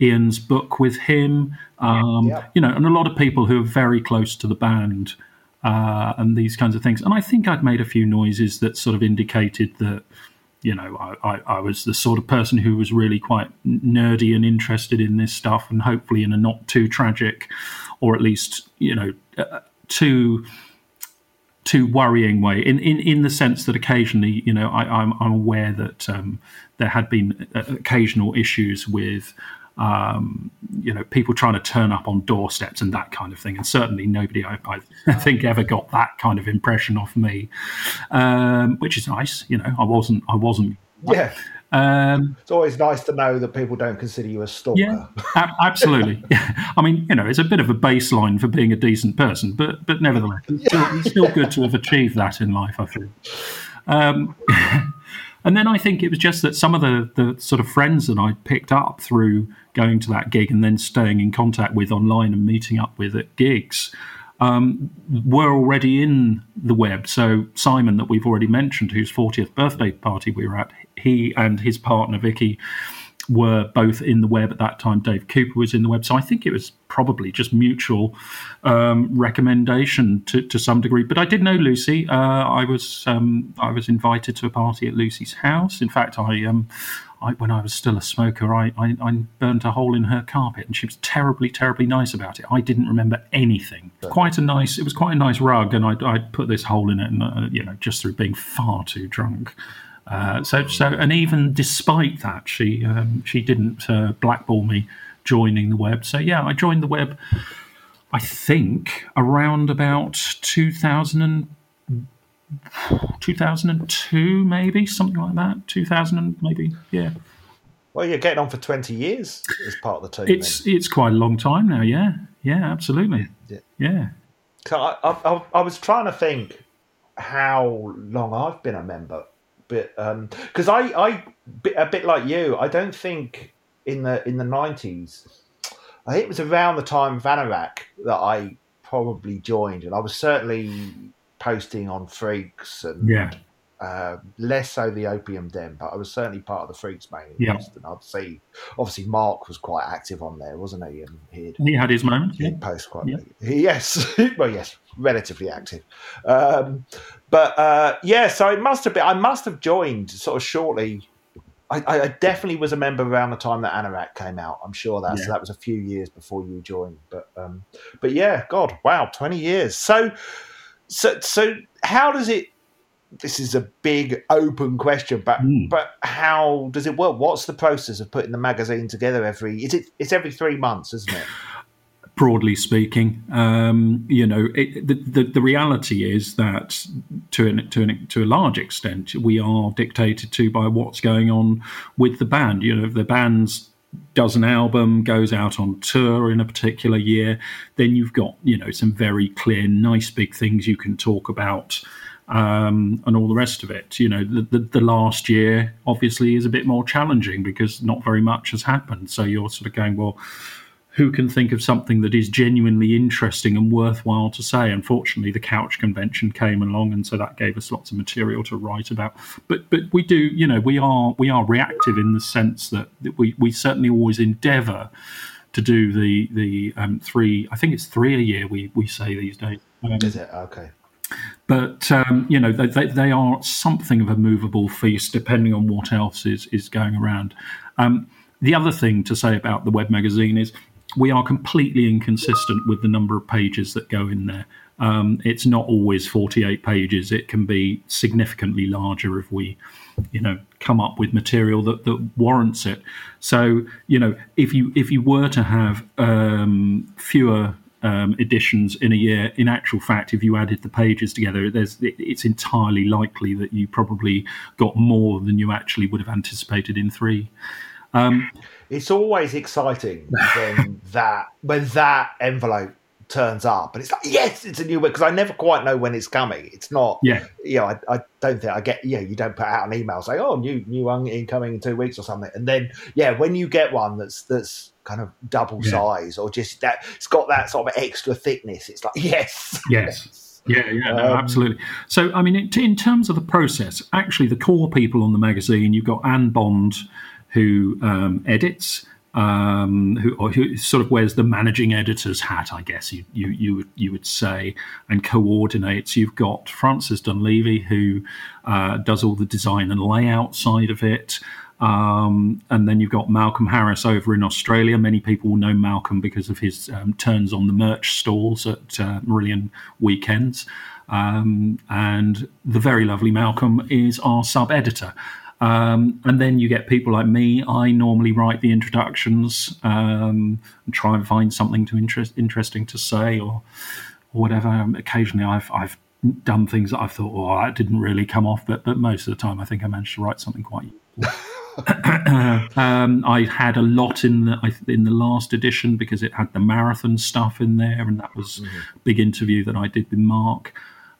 Ian's book with him. Um, yep. You know, and a lot of people who are very close to the band uh, and these kinds of things. And I think I'd made a few noises that sort of indicated that, you know, I, I, I, was the sort of person who was really quite nerdy and interested in this stuff, and hopefully in a not too tragic, or at least, you know, uh, too too worrying way. In, in in the sense that occasionally, you know, I, am aware that um, there had been uh, occasional issues with um, you know, people trying to turn up on doorsteps and that kind of thing. And certainly nobody, I, I (laughs) think, ever got that kind of impression off me, um, which is nice. You know, I wasn't, I wasn't. Yeah. Um, it's always nice to know that people don't consider you a stalker. Yeah, ab- absolutely. (laughs) I mean, you know, it's a bit of a baseline for being a decent person, but but nevertheless, it's still, it's still good to have achieved that in life. I feel. (laughs) And then I think it was just that some of the, the sort of friends that I picked up through going to that gig and then staying in contact with online and meeting up with at gigs um, were already in the web. So Simon, that we've already mentioned, whose 40th birthday party we were at, he and his partner Vicky were both in the web at that time. Dave Cooper was in the web, so I think it was probably just mutual um, recommendation to, to some degree. But I did know Lucy. Uh, I was um, I was invited to a party at Lucy's house. In fact, I, um, I when I was still a smoker, I, I, I burnt a hole in her carpet, and she was terribly terribly nice about it. I didn't remember anything. Quite a nice. It was quite a nice rug, and I I put this hole in it, and uh, you know just through being far too drunk. Uh, so, so, and even despite that, she um, she didn't uh, blackball me joining the web. So, yeah, I joined the web. I think around about 2000 and, 2002, maybe something like that. 2000, maybe, yeah. Well, you're getting on for 20 years as part of the team. It's then. it's quite a long time now. Yeah, yeah, absolutely. Yeah. yeah. So I, I, I was trying to think how long I've been a member but because um, I, I, a bit like you, I don't think in the in the nineties. I think it was around the time of Anorak that I probably joined, and I was certainly posting on Freaks and yeah. Uh, less so the Opium Den, but I was certainly part of the Freaks mailing yeah. list, and I'd see. Obviously, Mark was quite active on there, wasn't he? And he'd, he had his moments. He'd yeah. post quite. Yeah. He, yes, (laughs) well, yes, relatively active. Um, but uh, yeah, so it must have been. I must have joined sort of shortly. I, I definitely was a member around the time that Anorak came out. I'm sure that. Yeah. So that was a few years before you joined. But um, but yeah, God, wow, 20 years. So so so how does it? This is a big open question, but mm. but how does it work? What's the process of putting the magazine together every? Is it? It's every three months, isn't it? Broadly speaking. Um, you know, it, the, the, the reality is that to an, to an, to a large extent, we are dictated to by what's going on with the band. You know, if the band's does an album, goes out on tour in a particular year, then you've got you know some very clear, nice big things you can talk about. Um, and all the rest of it. You know, the, the, the, last year obviously is a bit more challenging because not very much has happened. So you're sort of going, well, who can think of something that is genuinely interesting and worthwhile to say? Unfortunately, the couch convention came along, and so that gave us lots of material to write about. But but we do, you know, we are we are reactive in the sense that, that we we certainly always endeavour to do the the um, three. I think it's three a year. We we say these days. Um, is it okay? But um, you know they, they, they, are something of a movable feast, depending on what else is is going around. Um, the other thing to say about the web magazine is we are completely inconsistent with the number of pages that go in there. Um, it's not always 48 pages. It can be significantly larger if we, you know, come up with material that, that warrants it. So, you know, if you if you were to have um, fewer um, editions in a year, in actual fact, if you added the pages together, there's it's entirely likely that you probably got more than you actually would have anticipated in three. Um, it's always exciting when (laughs) that when that envelope turns up and it's like yes it's a new one because i never quite know when it's coming. It's not yeah. you know I, I don't think i get yeah you don't put out an email saying oh new new one incoming in two weeks or something. And then yeah when you get one that's that's kind of double yeah. size or just that it's got that sort of extra thickness it's like yes. Yes. (laughs) Yeah, yeah, no, um, absolutely. So, I mean, in terms of the process, actually, the core people on the magazine, you've got Anne Bond, who um, edits, um, who, who, sort of wears the managing editor's hat, I guess you you you would, you would say, and coordinates. You've got Francis Dunleavy who uh, does all the design and layout side of it. Um, and then you've got Malcolm Harris over in Australia. Many people will know Malcolm because of his um, turns on the merch stalls at uh, Marillion weekends. Um, and the very lovely Malcolm is our sub editor. Um, and then you get people like me. I normally write the introductions um, and try and find something to interest, interesting to say or, or whatever. Um, occasionally, I've I've done things that I've thought, well, that didn't really come off, but but most of the time, I think I managed to write something quite. (laughs) um, I had a lot in the in the last edition because it had the marathon stuff in there, and that was mm-hmm. a big interview that I did with Mark.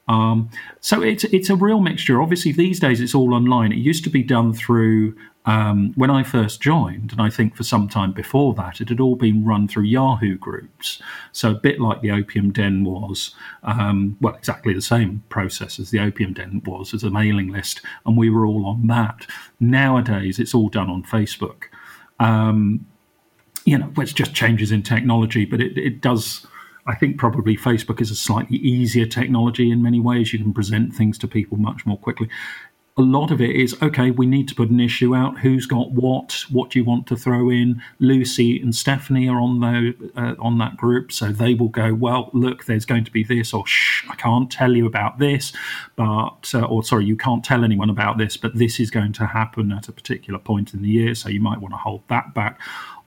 Um, so it's it's a real mixture. Obviously, these days it's all online. It used to be done through um, when I first joined, and I think for some time before that, it had all been run through Yahoo groups. So a bit like the Opium Den was, um, well, exactly the same process as the Opium Den was as a mailing list, and we were all on that. Nowadays, it's all done on Facebook. Um, you know, which just changes in technology, but it, it does I think probably Facebook is a slightly easier technology in many ways. You can present things to people much more quickly. A lot of it is okay, we need to put an issue out. Who's got what? What do you want to throw in? Lucy and Stephanie are on the, uh, on that group, so they will go. Well, look, there's going to be this, or shh, I can't tell you about this, but uh, or sorry, you can't tell anyone about this, but this is going to happen at a particular point in the year, so you might want to hold that back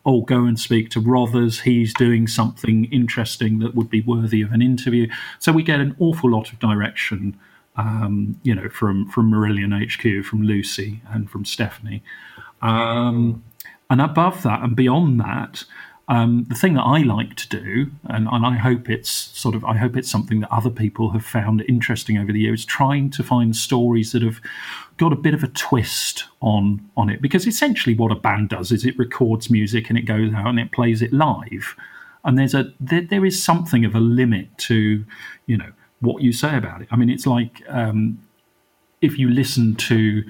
oh, go and speak to Rothers. He's doing something interesting that would be worthy of an interview. So we get an awful lot of direction, um, you know, from from Marillion HQ, from Lucy, and from Stephanie. Um, and above that and beyond that, um, the thing that I like to do, and, and, I hope it's sort of, I hope it's something that other people have found interesting over the years, trying to find stories that have got a bit of a twist on on it. Because essentially, what a band does is it records music and it goes out and it plays it live, and there's a there, there is something of a limit to, you know, what you say about it. I mean, it's like um, if you listen to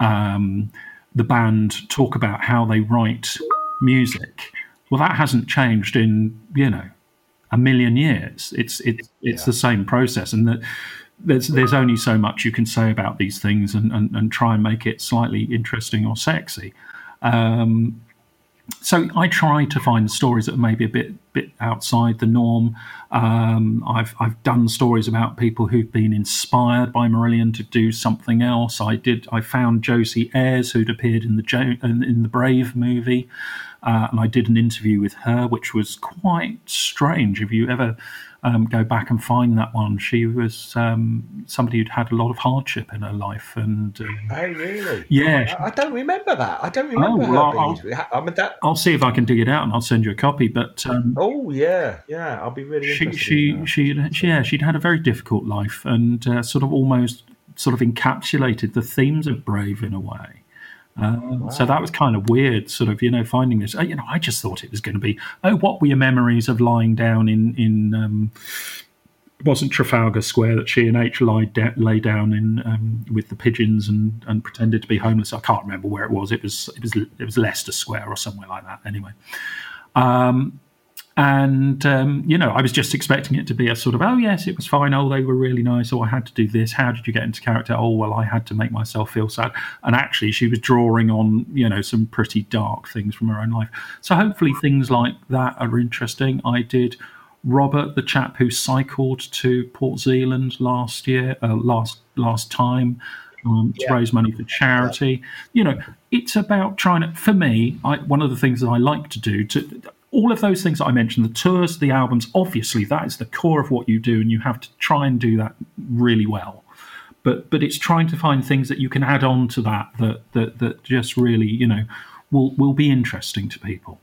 um, the band talk about how they write music well, that hasn't changed in you know a million years. It's it's it's yeah. the same process, and that there's there's only so much you can say about these things and, and, and try and make it slightly interesting or sexy. Um, so I try to find stories that are maybe a bit bit outside the norm. Um, I've I've done stories about people who've been inspired by Marillion to do something else. I did. I found Josie Ayres, who'd appeared in the jo- in the Brave movie, uh, and I did an interview with her, which was quite strange. If you ever um, go back and find that one. She was um, somebody who'd had a lot of hardship in her life, and um, oh really? Yeah, I, I, don't remember that. I don't remember oh, well, I'll, I mean, that... I'll see if I can dig it out, and I'll send you a copy. But um, oh yeah, yeah, I'll be really she she she, she yeah she'd had a very difficult life, and uh, sort of almost sort of encapsulated the themes of Brave in a way. Um, wow. So that was kind of weird, sort of, you know, finding this. You know, I just thought it was going to be, oh, what were your memories of lying down in in um, it wasn't Trafalgar Square that she and H lay, lay down in um, with the pigeons and, and pretended to be homeless. I can't remember where it was. It was it was it was Leicester Square or somewhere like that. Anyway, um, and, um, you know, I was just expecting it to be a sort of, oh, yes, it was fine. Oh, they were really nice. Oh, I had to do this. How did you get into character? Oh, well, I had to make myself feel sad. And actually, she was drawing on, you know, some pretty dark things from her own life. So hopefully, things like that are interesting. I did Robert, the chap who cycled to Port Zélande last year, uh, last last time. Um, to yeah. raise money for charity. You know, it's about trying to. For me, I, one of the things that I like to do to all of those things that I mentioned, the tours, the albums, obviously that is the core of what you do, and you have to try and do that really well. But but it's trying to find things that you can add on to that that that that just really you know will will be interesting to people.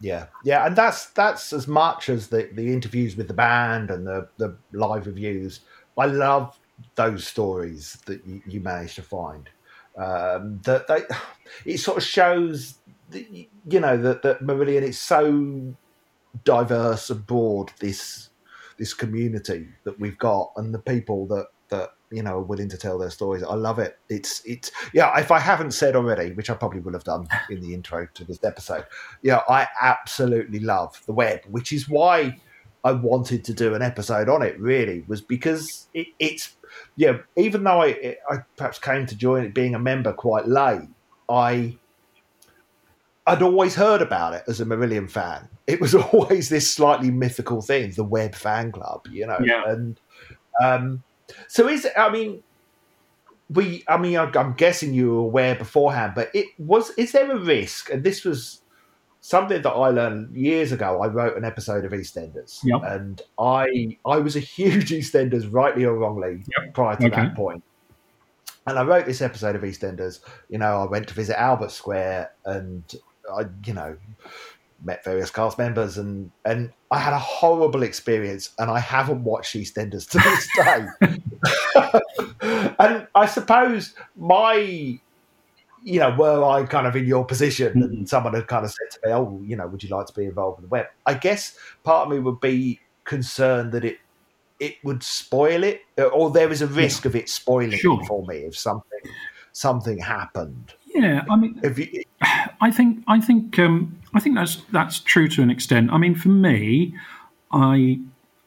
Yeah, yeah, and that's that's as much as the the interviews with the band and the the live reviews. I love those stories that you, you manage to find. Um, that they, (sighs) it sort of shows you know that that Marillion is so diverse and broad. This this community that we've got and the people that that you know are willing to tell their stories. I love it. It's it's yeah. If I haven't said already, which I probably will have done (laughs) in the intro to this episode, yeah, I absolutely love the web, which is why I wanted to do an episode on it. Really, was because it, it's yeah. Even though I I perhaps came to join it being a member quite late, I I'd always heard about it as a Marillion fan. It was (laughs) always this slightly mythical thing, the Web fan club, you know. Yeah. And um, so is I mean, we. I mean, I'm guessing you were aware beforehand, but it was. Is there a risk? And this was something that I learned years ago. I wrote an episode of EastEnders, yep. and I I was a (laughs) huge EastEnders, rightly or wrongly, yep. prior to okay. that point. And I wrote this episode of EastEnders. You know, I went to visit Albert Square, and I, you know, met various cast members and and I had a horrible experience and I haven't watched EastEnders to this (laughs) day. and I suppose my you know, were I kind of in your position and mm-hmm. someone had kind of said to me, Oh, you know, would you like to be involved in the web? I guess part of me would be concerned that it it would spoil it or there is a risk yeah. of it spoiling sure. it for me if something something happened. Yeah, I mean, you, I think I think um, I think that's that's true to an extent. I mean, for me, I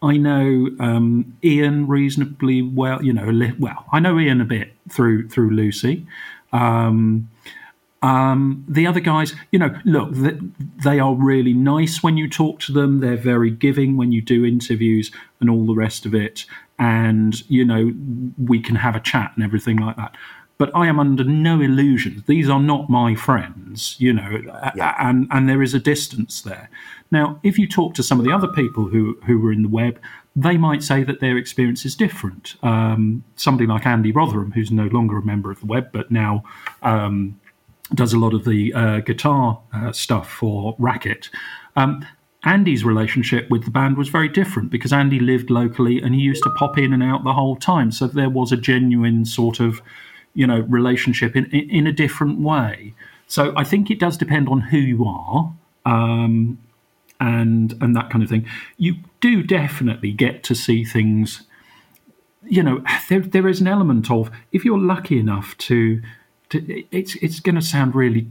I know um, Ian reasonably well. You know, well, I know Ian a bit through through Lucy. Um, um, the other guys, you know, look, they are really nice when you talk to them. They're very giving when you do interviews and all the rest of it. And, you know, we can have a chat and everything like that but I am under no illusions. These are not my friends, you know, yeah. and, and there is a distance there. Now, if you talk to some of the other people who, who were in the web, they might say that their experience is different. Um, somebody like Andy Rotherham, who's no longer a member of the web, but now um, does a lot of the uh, guitar uh, stuff for Racket. Um, Andy's relationship with the band was very different because Andy lived locally and he used to pop in and out the whole time. So there was a genuine sort of you know relationship in, in, in a different way. So I think it does depend on who you are. Um, and and that kind of thing. You do definitely get to see things. You know, there there is an element of if you're lucky enough to, to it's it's going to sound really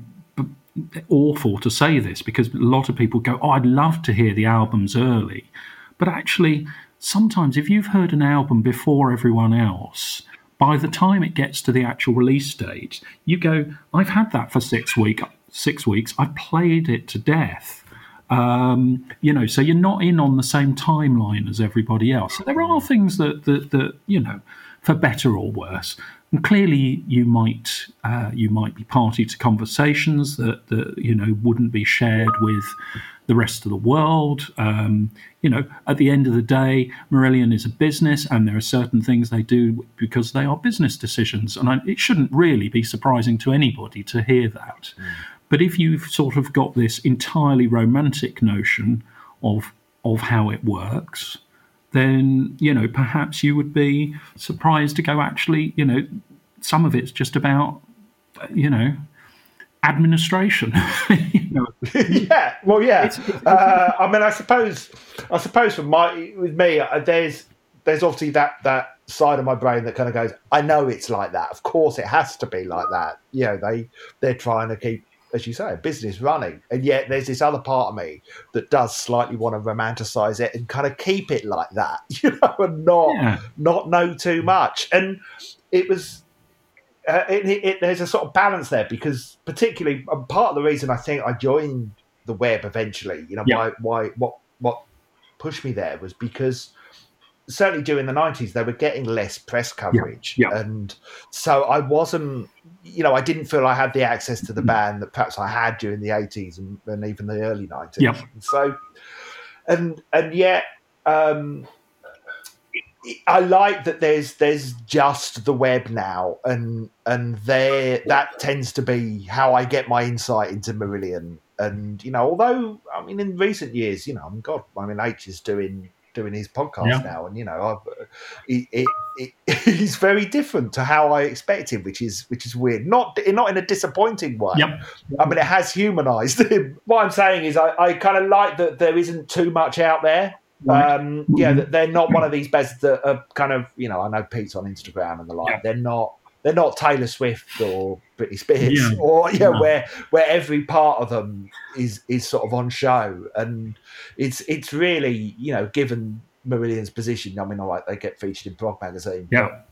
awful to say this because a lot of people go, "Oh, I'd love to hear the albums early," but actually, sometimes if you've heard an album before everyone else, by the time it gets to the actual release date, you go, I've had that for six week, six weeks. I've played it to death. Um, you know, so you're not in on the same timeline as everybody else. So there are things that that, that you know, for better or worse. And clearly, you might uh, you might be party to conversations that that you know wouldn't be shared with the rest of the world. Um, you know, at the end of the day, Marillion is a business, and there are certain things they do because they are business decisions, and I, it shouldn't really be surprising to anybody to hear that. Mm. But if you've sort of got this entirely romantic notion of of how it works, then you know perhaps you would be surprised to go actually you know some of it's just about you know administration. (laughs) you know. (laughs) yeah, well, yeah. Uh, I mean, I suppose, I suppose for my with me, uh, there's there's obviously that that side of my brain that kind of goes, I know it's like that. Of course, it has to be like that. You know, they they're trying to keep as you say, a business running. And yet there's this other part of me that does slightly want to romanticize it and kind of keep it like that, (laughs) you know, and not yeah. not know too much. And it was uh, it, it, there's a sort of balance there because particularly um, part of the reason I think I joined the web eventually, you know, yeah. why why what what pushed me there was because certainly during the 90s they were getting less press coverage yeah, yeah. and so i wasn't you know i didn't feel i had the access to the mm. band that perhaps i had during the 80s and, and even the early 90s yeah. so and and yet um I like that there's there's just the web now, and and there that tends to be how I get my insight into Marillion. And you know, although I mean, in recent years, you know, I mean, God, I mean, H is doing doing his podcast yeah. now, and you know, it, it, it, (laughs) he's very different to how I expected, which is which is weird. Not not in a disappointing way. Yep. I mean, it has humanized him. (laughs) What I'm saying is, I, I kind of like that there isn't too much out there. Right. Um, yeah, mm-hmm. they're not one of these beds that are kind of you know. I know Pete's on Instagram and the like. Yeah. They're not they're not Taylor Swift or Britney Spears yeah. (laughs) or yeah, where where every part of them is is sort of on show, and it's it's really you know given Marillion's position. I mean, all right, they get featured in Prog magazine. Yeah.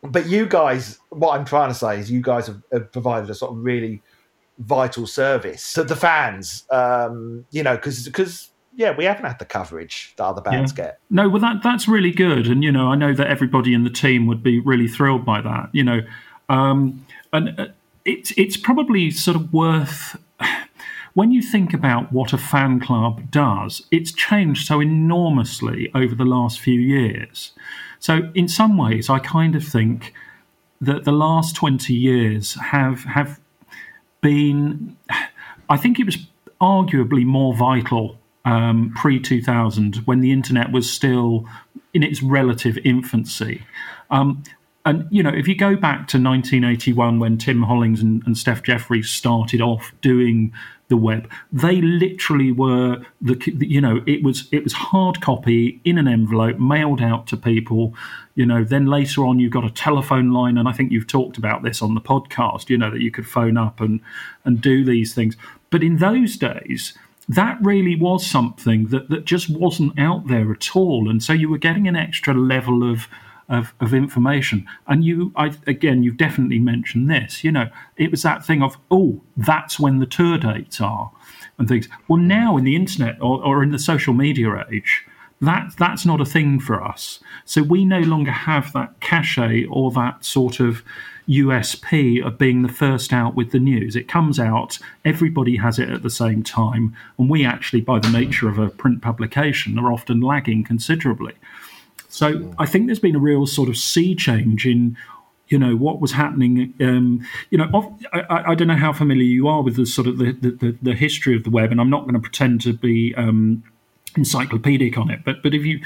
But, but you guys, what I'm trying to say is, you guys have, have provided a sort of really vital service to the fans. Um, you know, because because yeah, we haven't had the coverage that other bands yeah. get. No, well, that that's really good, and you know, I know that everybody in the team would be really thrilled by that. You know, um, and uh, it's it's probably sort of worth. (sighs) When you think about what a fan club does, it's changed so enormously over the last few years. So, in some ways, I kind of think that the last 20 years have have been (sighs) I think it was arguably more vital um, pre 2000 when the internet was still in its relative infancy. Um, and you know, if you go back to 1981 when Tim Hollings and, and Steph Jeffries started off doing the web, they literally were the you know it was it was hard copy in an envelope mailed out to people. You know, then later on you've got a telephone line, and I think you've talked about this on the podcast. You know that you could phone up and and do these things. But in those days, that really was something that, that just wasn't out there at all. And so you were getting an extra level of, of, of information. And you, I, again, you've definitely mentioned this, you know, it was that thing of, oh, that's when the tour dates are and things. Well, now in the internet or, or in the social media age, that that's not a thing for us. So we no longer have that cachet or that sort of USP of being the first out with the news. It comes out, everybody has it at the same time, and we actually, by the nature of a print publication, are often lagging considerably. So I think there's been a real sort of sea change in you know what was happening um, you know I, I, don't know how familiar you are with the sort of the, the, the history of the web and i'm not going to pretend to be um, encyclopedic on it but but if you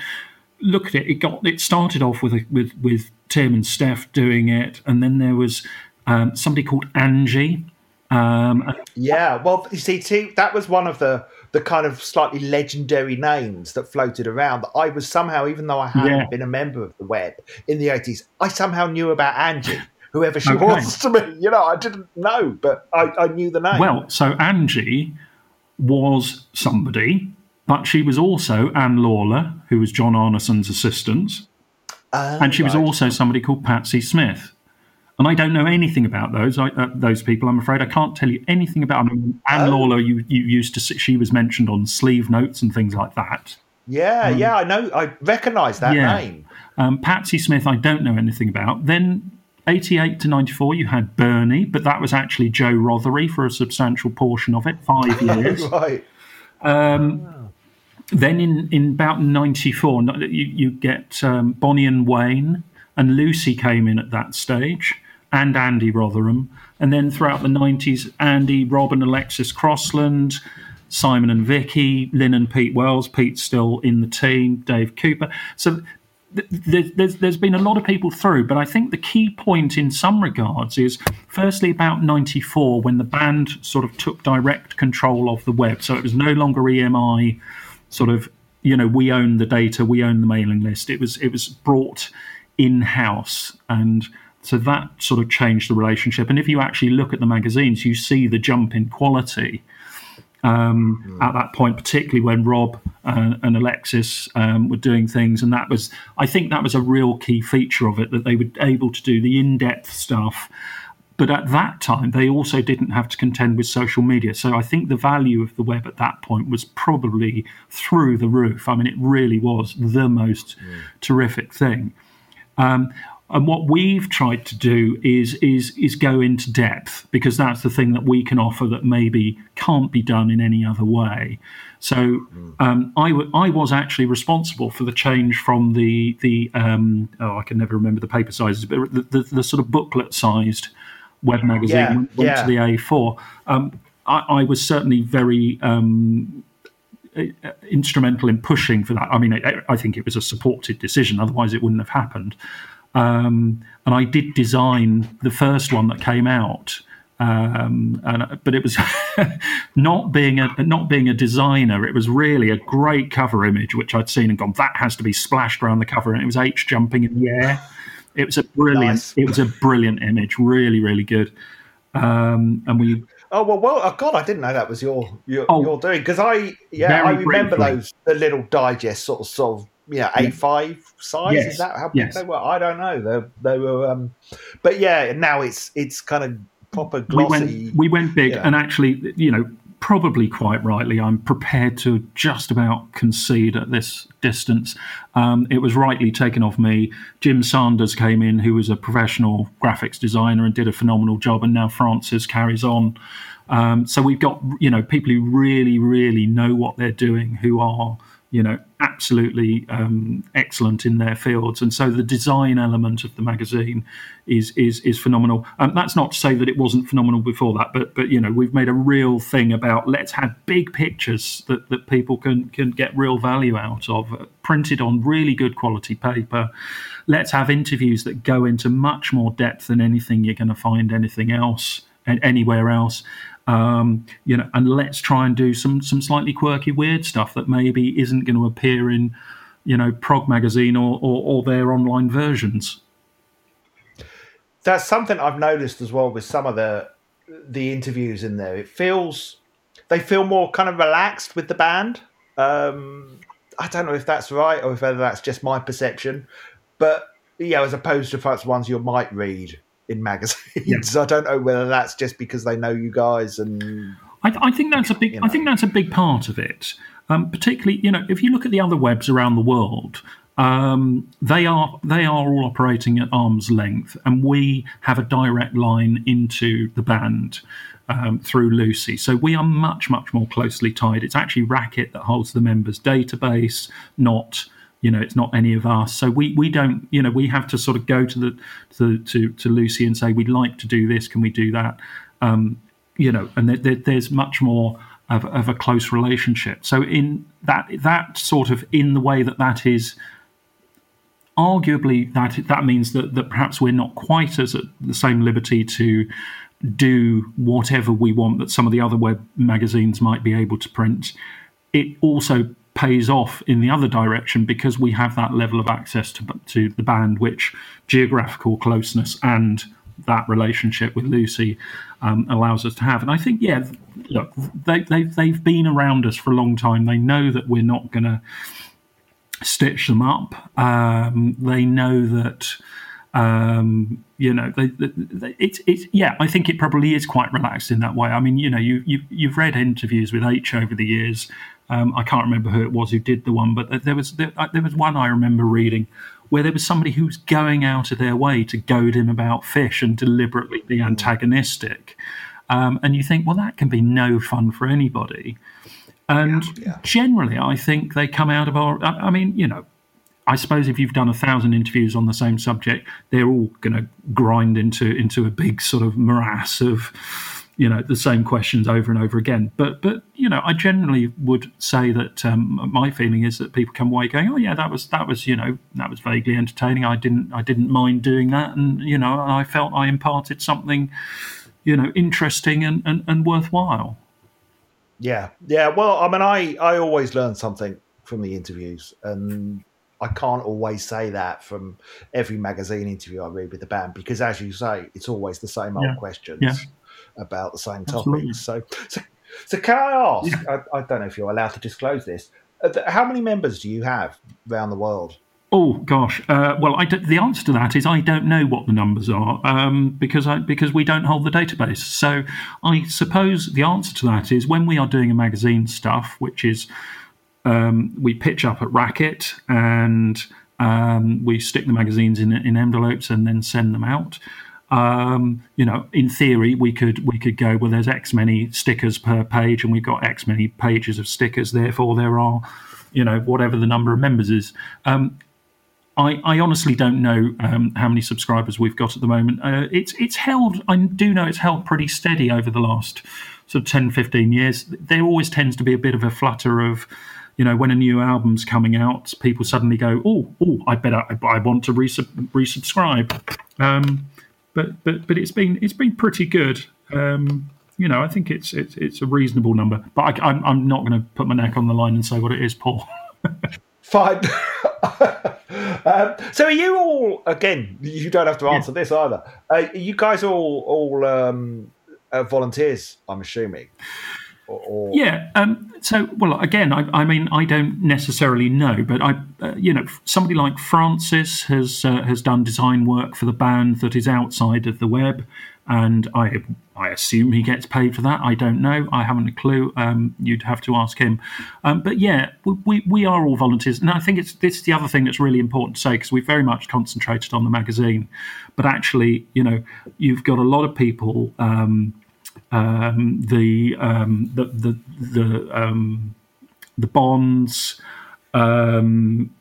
look at it it got it started off with a, with with Tim and Steph doing it, and then there was um, somebody called Angie. Um, yeah, well, you see, T, that was one of the the kind of slightly legendary names that floated around. That I was somehow, even though I hadn't yeah. been a member of the web in the eighties, I somehow knew about Angie. Whoever she (laughs) okay. was to me, you know, I didn't know, but I, I knew the name. Well, so Angie was somebody, but she was also Anne Lawler, who was John Arnison's assistant. Uh, and she was also somebody called Patsy Smith. and I don't know anything about those I, uh, those people. I'm afraid I can't tell you anything about. I mean, Anne Oh. Lawler, you, you used to. She was mentioned on sleeve notes and things like that. Yeah, yeah, I know. I recognise that. Yeah. name. Um, Patsy Smith, I don't know anything about. Then 88 to 94, you had Bernie, but that was actually Joe Rothery for a substantial portion of it, five (laughs) years. Right. Then in, in about 94, you, you get um, Bonnie and Wayne, and Lucy came in at that stage, and Andy Rotherham. And then throughout the 90s, Andy, Rob, and Alexis Crossland, Simon and Vicky, Lynn and Pete Wells. Pete's still in the team, Dave Cooper. So th- th- there's, there's been a lot of people through, but I think the key point in some regards is firstly about 94 when the band sort of took direct control of the web. So it was no longer EMI sort of you know we own the data we own the mailing list. It was it was brought in house and so that sort of changed the relationship. And if you actually look at the magazines you see the jump in quality um, at that point, particularly when Rob uh, and Alexis um, were doing things, and that was, I think, that was a real key feature of it that they were able to do the in-depth stuff. But at that time, they also didn't have to contend with social media. So I think the value of the web at that point was probably through the roof. I mean, it really was the most terrific thing. Um, and what we've tried to do is is is go into depth because that's the thing that we can offer that maybe can't be done in any other way. So um, I, w- I was actually responsible for the change from the the um, oh I can never remember the paper sizes, but the, the, the sort of booklet sized web magazine Yeah, went yeah. to the A4. Um, I, I was certainly very um, instrumental in pushing for that. I mean, I, I think it was a supported decision, otherwise, it wouldn't have happened. Um, and I did design the first one that came out. Um, and, but it was (laughs) not being a not being a designer. It was really a great cover image, which I'd seen and gone. That has to be splashed around the cover, and it was H jumping in the air. It was a brilliant. Nice. It was a brilliant image, really, really good. Um, and we Oh well, well, oh God, I didn't know that was your your, Oh. your doing because I yeah I remember briefly. those the little digest sort of sort of yeah A five size Yes, is that how big yes. they were? I don't know. They they were um, but yeah now it's it's kind of proper we glossy. went we went big yeah. and actually you know probably quite rightly i'm prepared to just about concede at this distance. Um, it was rightly taken off me. Jim sanders came in who was a professional graphics designer and did a phenomenal job and now francis carries on. Um, so we've got you know people who really really know what they're doing who are you know absolutely um, excellent in their fields. And so the design element of the magazine is is is phenomenal. Um, that's not to say that it wasn't phenomenal before that but but you know we've made a real thing about let's have big pictures that, that people can can get real value out of uh, printed on really good quality paper. Let's have interviews that go into much more depth than anything you're going to find anything else a- anywhere else um, you know, and let's try and do some some slightly quirky, weird stuff that maybe isn't going to appear in, you know, Prog magazine or, or, or their online versions. That's something I've noticed as well with some of the the interviews in there. It feels they feel more kind of relaxed with the band. Um, I don't know if that's right or if whether that's just my perception, but yeah, as opposed to perhaps ones you might read in magazines. (laughs) I don't know whether that's just because they know you guys and I, I think that's a big. You I think that's a big part of it. Um, particularly, you know, if you look at the other webs around the world, um, they are they are all operating at arm's length, and we have a direct line into the band um, through Lucy. So we are much much more closely tied. It's actually Racket that holds the members' database, not you know it's not any of us. So we we don't you know we have to sort of go to the to to, to lucy and say we'd like to do this. Can we do that? Um you know and there, there, there's much more of, of a close relationship. So in that that sort of in the way that that is arguably that that means that, that perhaps we're not quite as at the same liberty to do whatever we want that some of the other web magazines might be able to print. It also pays off in the other direction because we have that level of access to to the band, which geographical closeness and that relationship with Lucy um, allows us to have. And I think, yeah, look, they, they've they've been around us for a long time. They know that we're not going to stitch them up. Um, they know that. Um, you know, they, they, they, it's it's yeah. I think it probably is quite relaxed in that way. I mean, you know, you you've read interviews with H over the years. Um, I can't remember who it was who did the one, but there was there, uh, there was one I remember reading where there was somebody who was going out of their way to goad him about fish and deliberately be antagonistic. Um, and you think, well, that can be no fun for anybody. And Yeah, yeah. generally, I think they come out of our. I I mean, you know, I suppose if you've done a thousand interviews on the same subject, they're all going to grind into into a big sort of morass of, you know, the same questions over and over again. But but you know, I generally would say that um, my feeling is that people come away going, oh yeah, that was that was you know that was vaguely entertaining. I didn't I didn't mind doing that, and you know, I felt I imparted something, you know, interesting and and, and worthwhile. Yeah, yeah. Well, I mean, I I always learn something from the interviews, and I can't always say that from every magazine interview I read with the band because, as you say, it's always the same old Yeah. questions Yeah. About the same topics. So, so, so can I ask? I, I don't know if you're allowed to disclose this. uh, How many members do you have around the world? Oh gosh, uh, well, I d- the answer to that is I don't know what the numbers are um, because I because we don't hold the database. So I suppose the answer to that is when we are doing a magazine stuff, which is um, we pitch up at Racket and um, we stick the magazines in in envelopes and then send them out. Um, you know, in theory, we could we could go well. There's X many stickers per page, and we've got X many pages of stickers. Therefore, there are, you know, whatever the number of members is. Um, I, I honestly don't know um, how many subscribers we've got at the moment. Uh, it's it's held. I do know it's held pretty steady over the last sort of 10, 15 years. There always tends to be a bit of a flutter of, you know, when a new album's coming out, people suddenly go, "Oh, oh, I better, I, I want to resub- resubscribe." Um, but but but it's been it's been pretty good. Um, you know, I think it's it's it's a reasonable number. But I, I'm I'm not going to put my neck on the line and say what it is, Paul. (laughs) Fine. (laughs) um, so are you all again? You don't have to answer this either. Uh, are you guys all all um, uh, volunteers? I'm assuming. Or, or Yeah. Um, so, well, again, I, I mean, I don't necessarily know, but I, uh, you know, somebody like Francis has uh, has done design work for the band that is outside of the web, and I I assume he gets paid for that. I don't know. I haven't a clue. Um, you'd have to ask him. Um, but yeah, we, we are all volunteers, and I think it's this is the other thing that's really important to say because we've very much concentrated on the magazine, but actually, you know, you've got a lot of people. Um, um, the, um, the the the um, the Bonds, um,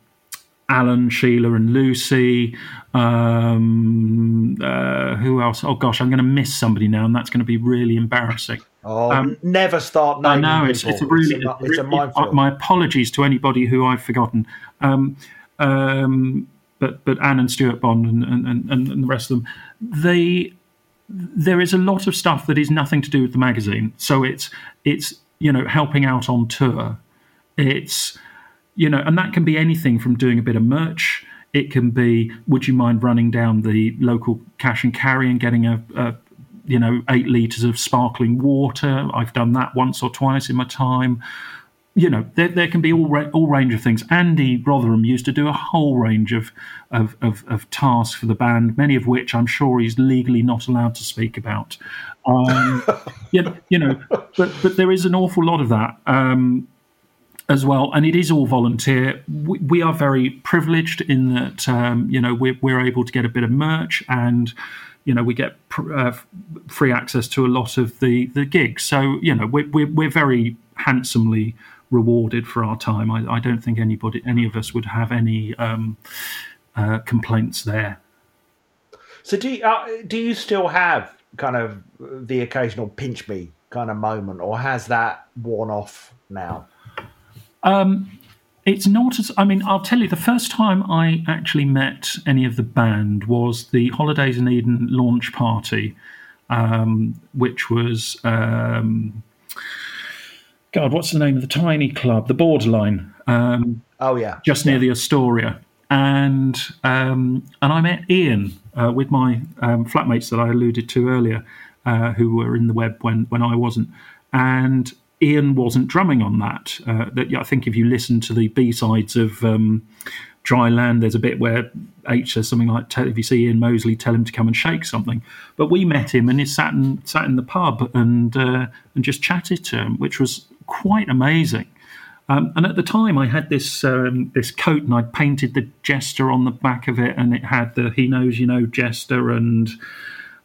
Alan, Sheila, and Lucy. Um, uh, who else? Oh gosh, I'm going to miss somebody now, and that's going to be really embarrassing. oh, um, never start I naming know it's, it's a really it's a, it's a really- my apologies to anybody who I've forgotten. Um, um, but but Anne and Stuart Bond and and, and, and the rest of them, they there is a lot of stuff that is nothing to do with the magazine. So it's it's you know helping out on tour. It's you know, and that can be anything from doing a bit of merch. It can be, would you mind running down the local cash and carry and getting a, a you know, eight liters of sparkling water? I've done that once or twice in my time. You know, there, there can be all ra- all range of things. Andy Rotherham used to do a whole range of, of, of, of tasks for the band, many of which I'm sure he's legally not allowed to speak about. Um, (laughs) you, you know, but but there is an awful lot of that. Um, as well, and it is all volunteer. We, we are very privileged in that um, you know we're, we're able to get a bit of merch, and you know we get pr- uh, free access to a lot of the the gigs. So you know we're we're, we're very handsomely rewarded for our time. I, I don't think anybody, any of us, would have any um, uh, complaints there. So do you, uh, do you still have kind of the occasional pinch me kind of moment, or has that worn off now? Um, it's not as I mean, I'll tell you, the first time I actually met any of the band was the Holidays in Eden launch party, um, which was um, God, what's the name of the tiny club? The Borderline. Um, Oh yeah, just near the Astoria. And um, and I met Ian uh, with my um, flatmates that I alluded to earlier, uh, who were in the web when when I wasn't. And Ian wasn't drumming on that. Uh, that I think if you listen to the B sides of um, dry land. There's a bit where H says something like, "If you see Ian Mosley, tell him to come and shake something." But we met him and he sat in sat in the pub and uh, and just chatted to him, which was quite amazing. Um, and at the time, I had this um, this coat, and I'd painted the jester on the back of it, and it had the "He knows you know" jester and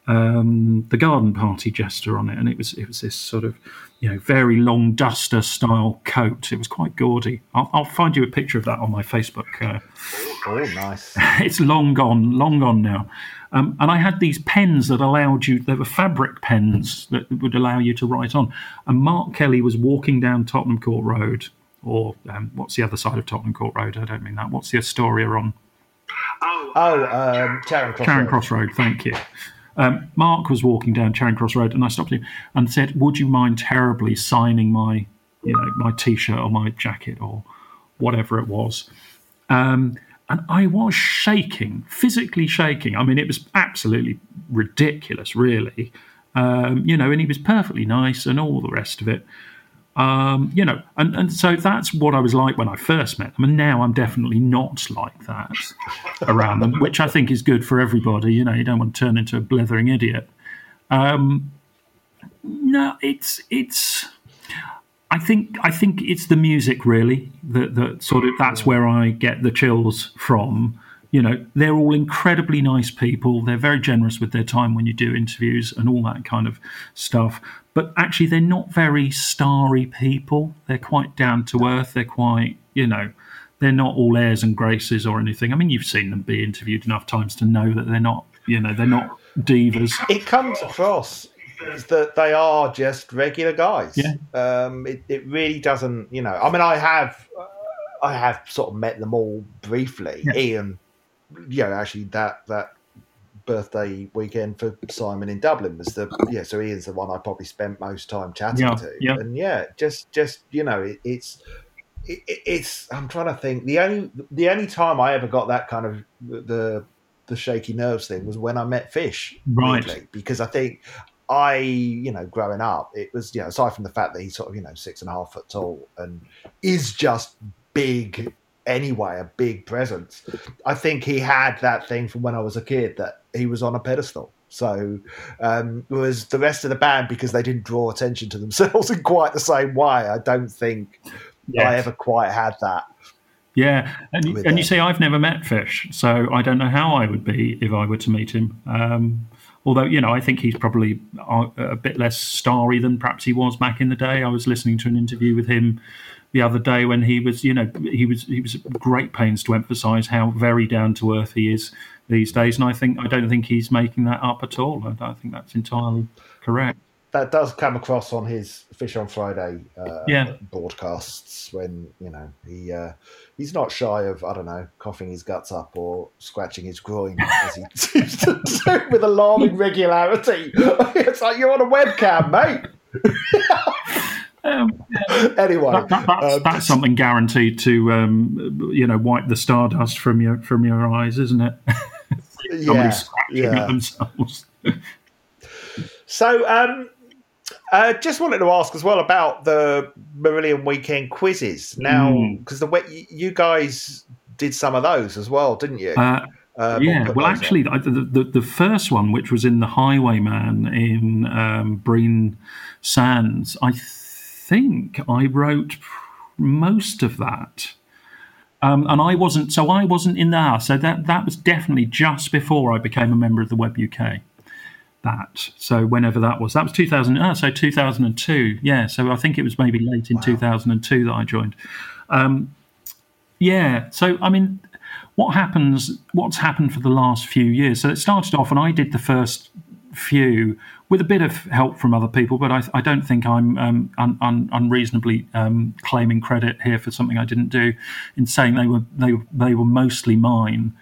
um, the garden party jester on it, and it was it was this sort of you know very long duster style coat. It was quite gaudy. I'll, I'll find you a picture of that on my Facebook. Uh, oh, nice! (laughs) it's long gone, long gone now. Um, and I had these pens that allowed you. They were fabric pens that would allow you to write on. And Mark Kelly was walking down Tottenham Court Road or um, what's the other side of Tottenham Court Road? I don't mean that. What's the Astoria on? Oh, oh um, Charing Cross Charing Road. Cross Road. Thank you. Um, Mark was walking down Charing Cross Road, and I stopped him and said, "Would you mind terribly signing my, you know, my T-shirt or my jacket or whatever it was?" Um, and I was shaking, physically shaking. I mean, it was absolutely ridiculous, really. Um, you know, and he was perfectly nice and all the rest of it. Um, you know, and, and so that's what I was like when I first met them. And now I'm definitely not like that around them, which I think is good for everybody. You know, you don't want to turn into a blithering idiot. Um, no, it's, it's, I think, I think it's the music really that, that sort of, that's where I get the chills from. You know, they're all incredibly nice people. They're very generous with their time when you do interviews and all that kind of stuff but actually they're not very starry people. They're quite down to earth. They're quite, you know, they're not all airs and graces or anything. I mean, you've seen them be interviewed enough times to know that they're not, you know, they're not divas. It comes across that they are just regular guys. Yeah. Um, it, it really doesn't, you know. I mean, I have, I have sort of met them all briefly. Yeah. Ian, you know, actually that that birthday weekend for Simon in Dublin was the yeah. So Ian's the one I probably spent most time chatting Yeah, to, yeah. and yeah, just just you know, it, it's it, it's. I'm trying to think. The only the only time I ever got that kind of the the shaky nerves thing was when I met Fish, Right. because I think. I, you know, growing up, it was, you know, aside from the fact that he's sort of, you know, six and a half foot tall and is just big anyway, a big presence. I think he had that thing from when I was a kid that he was on a pedestal. So um, was the rest of the band because they didn't draw attention to themselves (laughs) in quite the same way. I don't think I Yes. ever quite had that. Yeah, and, and you see, I've never met Fish, so I don't know how I would be if I were to meet him. Um, although, you know, I think he's probably a, a bit less starry than perhaps he was back in the day. I was listening to an interview with him the other day when he was, you know, he was he was at great pains to emphasise how very down to earth he is these days, and I think I don't think he's making that up at all. I don't think that's entirely correct. That does come across on his Fish on Friday uh, Yeah. broadcasts when you know he uh, he's not shy of I don't know coughing his guts up or scratching his groin as he (laughs) seems to do with alarming regularity. (laughs) it's like you're on a webcam, mate. (laughs) Um, Anyway, that, that, that's, um, that's something guaranteed to, um, you know, wipe the stardust from your from your eyes, isn't it? Yeah, scratching at yeah. (laughs) themselves. (laughs) So, um, uh, just wanted to ask as well about the Marillion weekend quizzes. Now, Mm. because the way you guys did some of those as well, didn't you? Uh, Uh, yeah, well, actually, the, the the first one, which was in the Highwayman in um, Brean Sands, I think I wrote most of that. Um, and I wasn't, so I wasn't in there. So that that was definitely just before I became a member of the Web UK. That so whenever that was, that was two thousand. Ah, so two thousand and two. Yeah, so I think it was maybe late in two thousand and two that I joined. Um, yeah, so I mean, what happens? What's happened for the last few years? So it started off, and I did the first few with a bit of help from other people, but I, I don't think I'm um, un, un, unreasonably um, claiming credit here for something I didn't do in saying they were they they were mostly mine.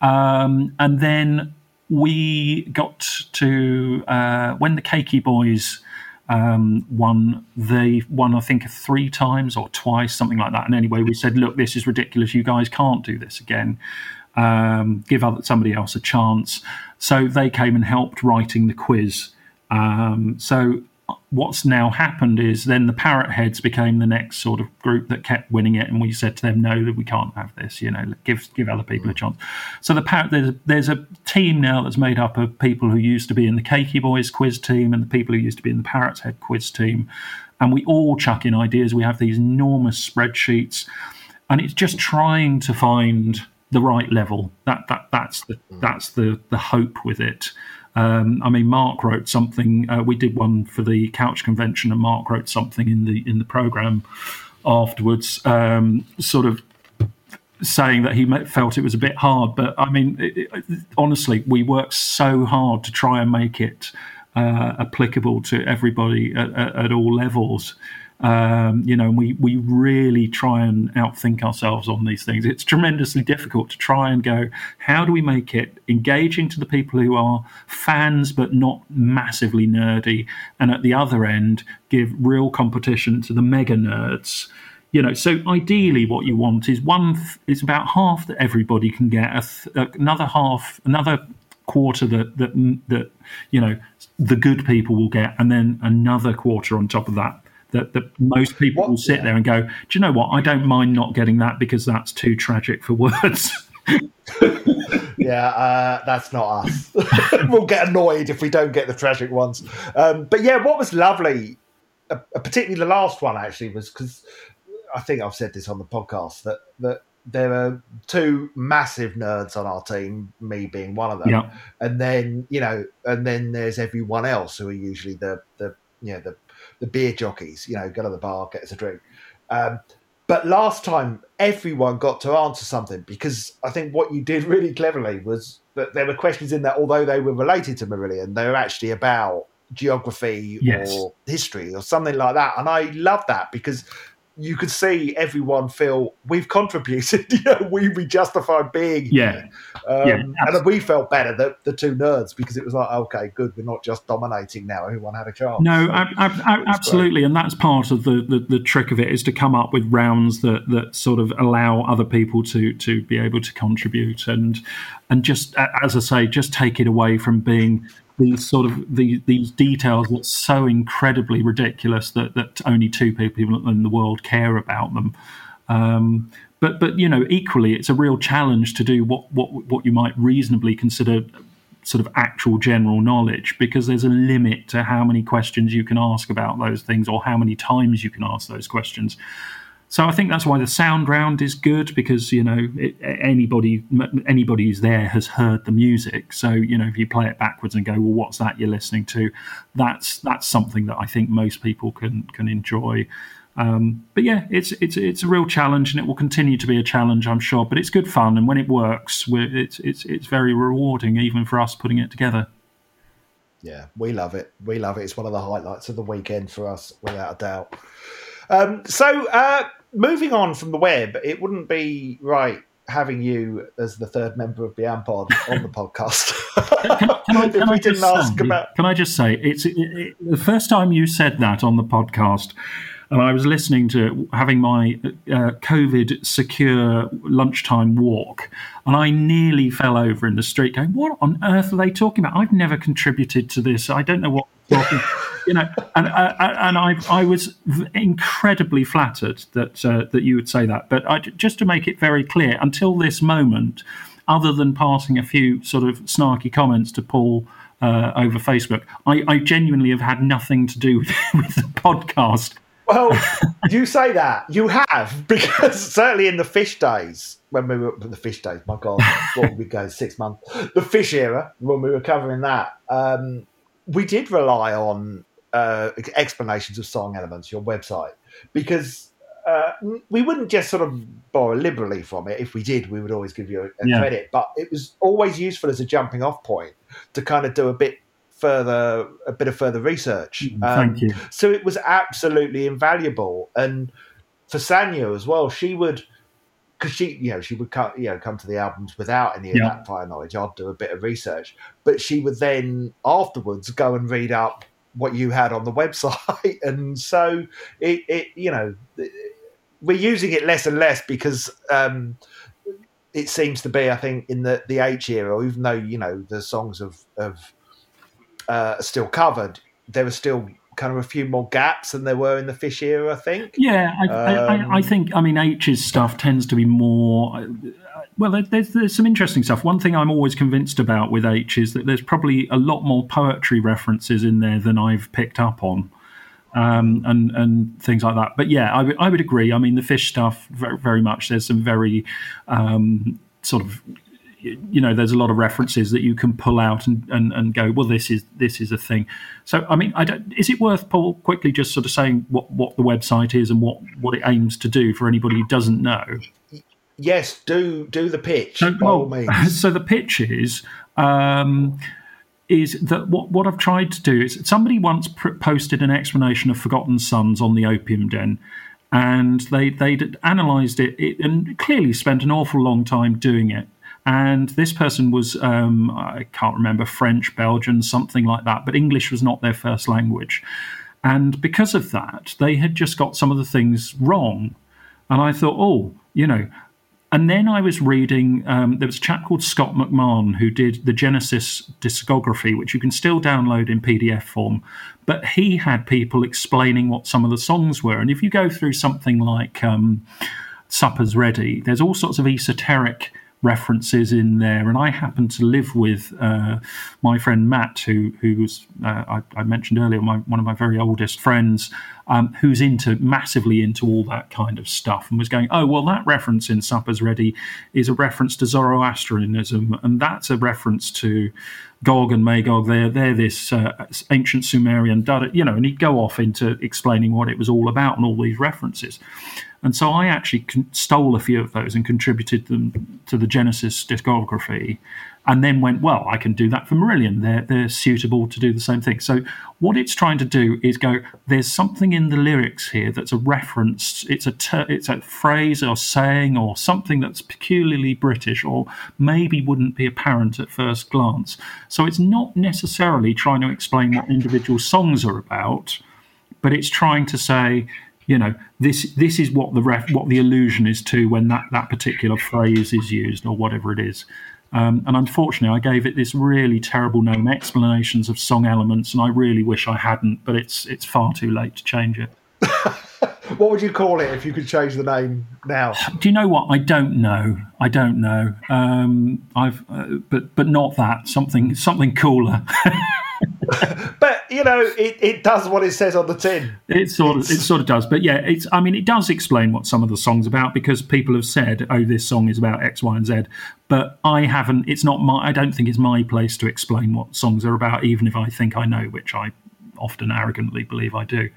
Um, and then we got to uh, when the Cakey Boys um, won. They won, I think, three times or twice, something like that. And anyway, we said, "Look, this is ridiculous. You guys can't do this again. Um, give other, somebody else a chance." So they came and helped writing the quiz. Um, so what's now happened is then the parrot heads became the next sort of group that kept winning it, and we said to them, no, that we can't have this. You know, give give other people a chance. So the parrot there's there's a team now that's made up of people who used to be in the Cakey Boys quiz team and the people who used to be in the Parrots Head quiz team, and we all chuck in ideas. We have these enormous spreadsheets, and it's just trying to find the right level. That that that's the that's the the hope with it. Um, I mean, Mark wrote something. Uh, we did one for the Couch Convention, and Mark wrote something in the in the program afterwards, um, sort of saying that he felt it was a bit hard. But I mean, it, it, honestly, we worked so hard to try and make it uh, applicable to everybody at, at, at all levels. Um, you know, we we really try and outthink ourselves on these things. It's tremendously difficult to try and go, how do we make it engaging to the people who are fans but not massively nerdy, and at the other end, give real competition to the mega nerds. You know, so ideally, what you want is one. It's about half that everybody can get. Th- another half, another quarter that that that you know the good people will get, and then another quarter on top of that that, that most people what, will sit there and go, Do you know what? I don't mind not getting that because that's too tragic for words. (laughs) yeah, uh, that's not us. (laughs) we'll get annoyed if we don't get the tragic ones. Um, but yeah, what was lovely, uh, particularly the last one actually, was because I think I've said this on the podcast that that there are two massive nerds on our team, me being one of them, yeah. and then you know, and then there's everyone else who are usually the the you know the the beer jockeys, you know, go to the bar, get us a drink. Um, but last time, everyone got to answer something because I think what you did really cleverly was that there were questions in there, although they were related to Marillion, they were actually about geography yes. or history or something like that. And I love that because you could see everyone feel we've contributed. (laughs) you know, we we justified being. Yeah. Um, yeah and we felt better, the, the two nerds, because it was like, okay, good, we're not just dominating now. Everyone had a chance. No, so I, I, absolutely, great. and that's part of the, the, the trick of it is to come up with rounds that that sort of allow other people to to be able to contribute and and just as I say, just take it away from being these sort of the, these details that's so incredibly ridiculous that, that only two people in the world care about them. Um, but but you know, equally, it's a real challenge to do what what what you might reasonably consider sort of actual general knowledge because there's a limit to how many questions you can ask about those things or how many times you can ask those questions. So I think that's why the sound round is good because you know it, anybody anybody who's there has heard the music. So you know if you play it backwards and go, well, what's that you're listening to? That's that's something that I think most people can can enjoy. Um, but yeah, it's it's it's a real challenge, and it will continue to be a challenge, I'm sure. But it's good fun, and when it works, it's it's it's very rewarding, even for us putting it together. Yeah, we love it. We love it. It's one of the highlights of the weekend for us, without a doubt. Um, so, uh, moving on from the web, it wouldn't be right having you as the third member of Beyond Pod on the (laughs) podcast. can, can, I, (laughs) can I just say, about... Can I just say, it's it, it, the first time you said that on the podcast, and I was listening to having my uh, COVID secure lunchtime walk, and I nearly fell over in the street, going, "What on earth are they talking about? I've never contributed to this. I don't know what." You know, and uh, uh, and I I was incredibly flattered that uh, that you would say that. But I, just to make it very clear, until this moment, other than passing a few sort of snarky comments to Paul. Uh, over Facebook, I, I, genuinely have had nothing to do (laughs) with, with the podcast. Well, you say that you have (laughs) because certainly in the fish days when we were the fish days, my God, what would we go six months? The fish era when we were covering that, um, we did rely on uh, explanations of song elements, your website, because uh, we wouldn't just sort of borrow liberally from it. If we did, we would always give you a, a yeah. credit, but it was always useful as a jumping off point to kind of do a bit further, a bit of further research. Mm, thank um, you. So it was absolutely invaluable, and for Sanya as well, she would because she, you know, she would come, you know, come to the albums without any of yeah. that prior knowledge. I'd do a bit of research, but she would then afterwards go and read up what you had on the website, (laughs) and so it, it you know, we're using it less and less because um, it seems to be, I think, in the the H era, even though you know the songs of of uh, still covered, there are still kind of a few more gaps than there were in the fish era. I think. Yeah, I, I, I, I think. I mean, H's stuff tends to be more. Well, there's, there's some interesting stuff. One thing I'm always convinced about with H is that there's probably a lot more poetry references in there than I've picked up on, um, and and things like that. But yeah, I would- I would agree. I mean, the fish stuff very, very much. There's some very um, sort of you know there's a lot of references that you can pull out and, and, and go well this is this is a thing so i mean i don't is it worth paul quickly just sort of saying what what the website is and what what it aims to do for anybody who doesn't know Yes, do do the pitch so, by all well, means. (laughs) so the pitch is um, is that what what I've tried to do is somebody once pr- posted an explanation of Forgotten Sons on the Opium Den, and they they'd analysed it, it and clearly spent an awful long time doing it. And this person was um, I can't remember French, Belgian, something like that, but English was not their first language. And because of that, they had just got some of the things wrong. And I thought, oh, you know, and then I was reading, um, there was a chap called Scott McMahon who did the Genesis discography, which you can still download in PDF form. But he had people explaining what some of the songs were. And if you go through something like um, Supper's Ready, there's all sorts of esoteric references in there. And I happen to live with uh, my friend Matt, who who was uh, I, I mentioned earlier, my, one of my very oldest friends, um, who's into massively into all that kind of stuff, and was going, oh well, that reference in Supper's Ready is a reference to Zoroastrianism, and that's a reference to Gog and Magog. They're they're this uh, ancient Sumerian, da- you know, and he'd go off into explaining what it was all about and all these references. And so I actually con- stole a few of those and contributed them to the Genesis discography, and then went, well, I can do that for Marillion. They're they're suitable to do the same thing. So what it's trying to do is go. There's something in the lyrics here that's a reference. It's a ter- it's a phrase or saying or something that's peculiarly British or maybe wouldn't be apparent at first glance. So it's not necessarily trying to explain what individual songs are about but it's trying to say, you know, this this is what the ref, what the allusion is to when that that particular phrase is used or whatever it is. Um, and unfortunately, I gave it this really terrible name, explanations of song elements, and I really wish I hadn't. But it's it's far too late to change it. (laughs) What would you call it if you could change the name now? Do you know what? I don't know. I don't know. Um, I've, uh, but but not that. Something something cooler. (laughs) But you know, it, it does what it says on the tin. It sort of it sort of does, but yeah, it's. I mean, it does explain what some of the songs about because people have said, "Oh, this song is about X, Y, and Z." But I haven't. It's not my. I don't think it's my place to explain what songs are about, even if I think I know, which I often arrogantly believe I do.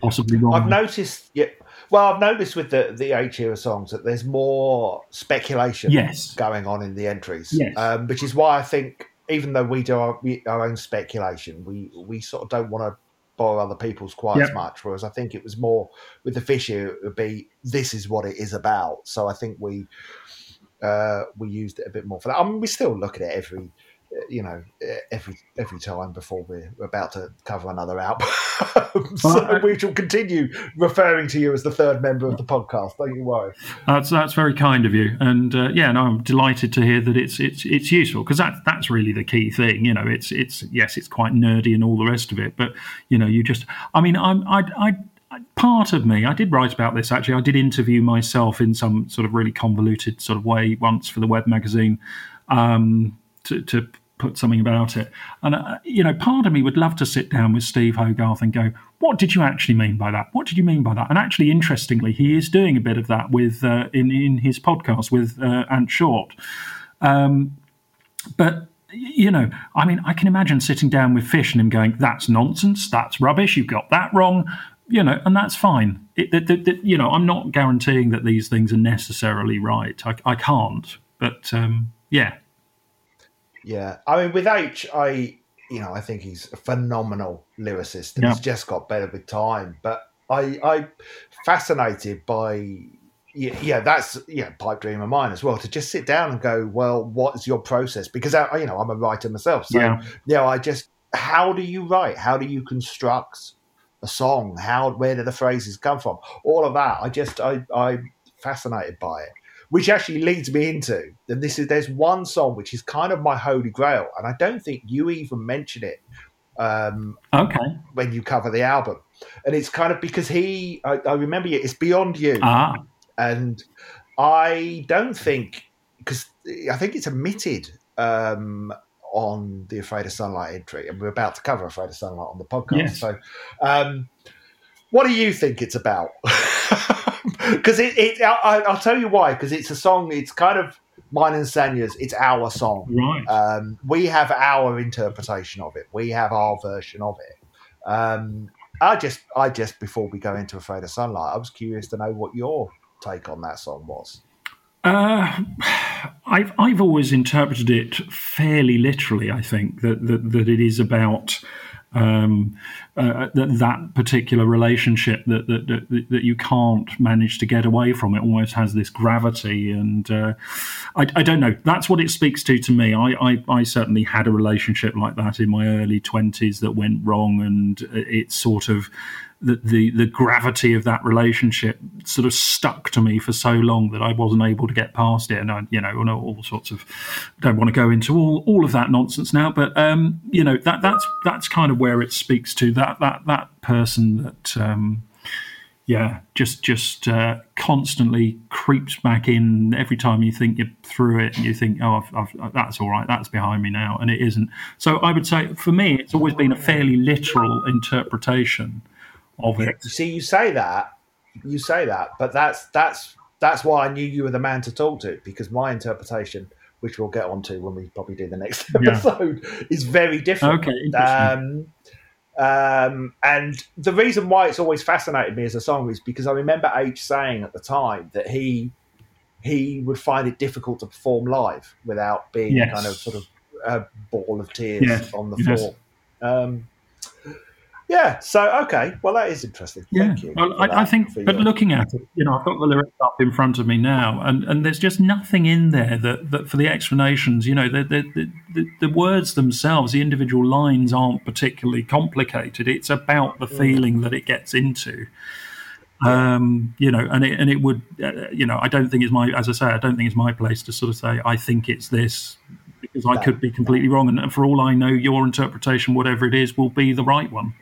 Possibly wrong. I've noticed. Yeah, well, I've noticed with the the H era songs that there's more speculation Yes. going on in the entries, Yes. um, which is why I think even though we do our, we, our own speculation, we we sort of don't want to borrow other people's quite as much. Whereas I think it was more with the fish era, it would be this is what it is about. So I think we uh, we used it a bit more for that. I mean, we still look at it every you know every every time before we're about to cover another album. (laughs) so we shall continue referring to you as the third member of the podcast. Don't you worry. That's that's very kind of you, and uh, yeah, no, I'm delighted to hear that it's it's it's useful because that's that's really the key thing. You know, it's it's yes, it's quite nerdy and all the rest of it, but you know, you just, I mean, I'm I I. Part of me, I did write about this actually. I did interview myself in some sort of really convoluted sort of way once for the web magazine um, to, to put something about it. And, uh, you know, part of me would love to sit down with Steve Hogarth and go, what did you actually mean by that? What did you mean by that? And actually, interestingly, he is doing a bit of that with uh, in, in his podcast with uh, Ant Short. Um, but you know, I mean, I can imagine sitting down with Fish and him going, "That's nonsense. That's rubbish. You've got that wrong." You know, and that's fine. It, it, it- you know, I'm not guaranteeing that these things are necessarily right. I, I can't. But um, yeah, Yeah, I mean, with H, I you know I think he's a phenomenal lyricist, and Yeah. he's just got better with time. But I I fascinated by yeah, yeah that's yeah pipe dream of mine as well to just sit down and go well what is your process because I, you know I'm a writer myself so Yeah. you know I just how do you write how do you construct a song how where do the phrases come from all of that I just I I'm fascinated by it which actually leads me into and this is there's one song which is kind of my holy grail and I don't think you even mention it Um, Okay. when you cover the album, and it's kind of because he, I, I remember it. It's beyond you, Ah, and I don't think because I think it's omitted um, on the Afraid of Sunlight entry, and we're about to cover Afraid of Sunlight on the podcast. Yes. So, um, what do you think it's about? (laughs) Because it, it I, I'll tell you why. Because it's a song. It's kind of mine and Sanya's. It's our song. right. Um, we have our interpretation of it. We have our version of it. Um, I just, I just before we go into Afraid of Sunlight, I was curious to know what your take on that song was. Uh, I've I've always interpreted it fairly literally. I think that that, that it is about um, uh, that, that particular relationship that, that that that you can't manage to get away from. It almost has this gravity, and uh, I, I don't know. That's what it speaks to to me. I, I I certainly had a relationship like that in my early twenties that went wrong, and it sort of the, the the gravity of that relationship sort of stuck to me for so long that I wasn't able to get past it, and I, you know, all, sorts of. Don't want to go into all, all of that nonsense now, but um, you know that that's that's kind of where it speaks to that that that person that. Um, yeah, just just uh, constantly creeps back in every time you think you're through it, and you think, "Oh, I've, I've, that's all right, that's behind me now," and it isn't. So I would say, for me, it's always been a fairly literal interpretation of it. You see, you say that, you say that, but that's that's that's why I knew you were the man to talk to because my interpretation, which we'll get onto when we probably do the next Yeah. episode, is very different. Okay. Um, um, and the reason why it's always fascinated me as a song is because I remember H saying at the time that he he would find it difficult to perform live without being Yes. kind of sort of a ball of tears Yes, on the floor. Um, yeah. So okay. Well, that is interesting. Yeah, Thank you. well, I, I think, but your- looking at it, you know, I've got the lyrics up in front of me now, and, and there's just nothing in there that, that for the explanations, you know, the, the, the, the, words themselves, the individual lines aren't particularly complicated. It's about the feeling that it gets into. Um, you know, and it and it would, uh, you know, I don't think it's my, as I say, I don't think it's my place to sort of say I think it's this because I could be completely wrong, and for all I know, your interpretation, whatever it is, will be the right one.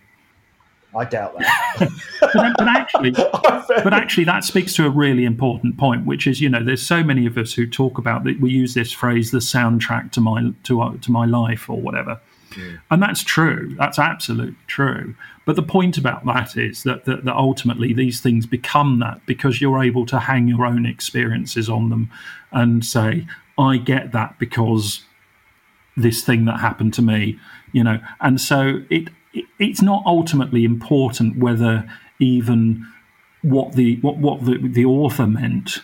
I doubt that. But, but actually, (laughs) but actually that speaks to a really important point which is you know there's so many of us who talk about that we use this phrase the soundtrack to my to, uh, to my life or whatever. And that's true. That's absolutely true. But the point about that is that, that that ultimately these things become that because you're able to hang your own experiences on them and say i get that because this thing that happened to me you know? And so it, it it's not ultimately important whether even what the what what the, the author meant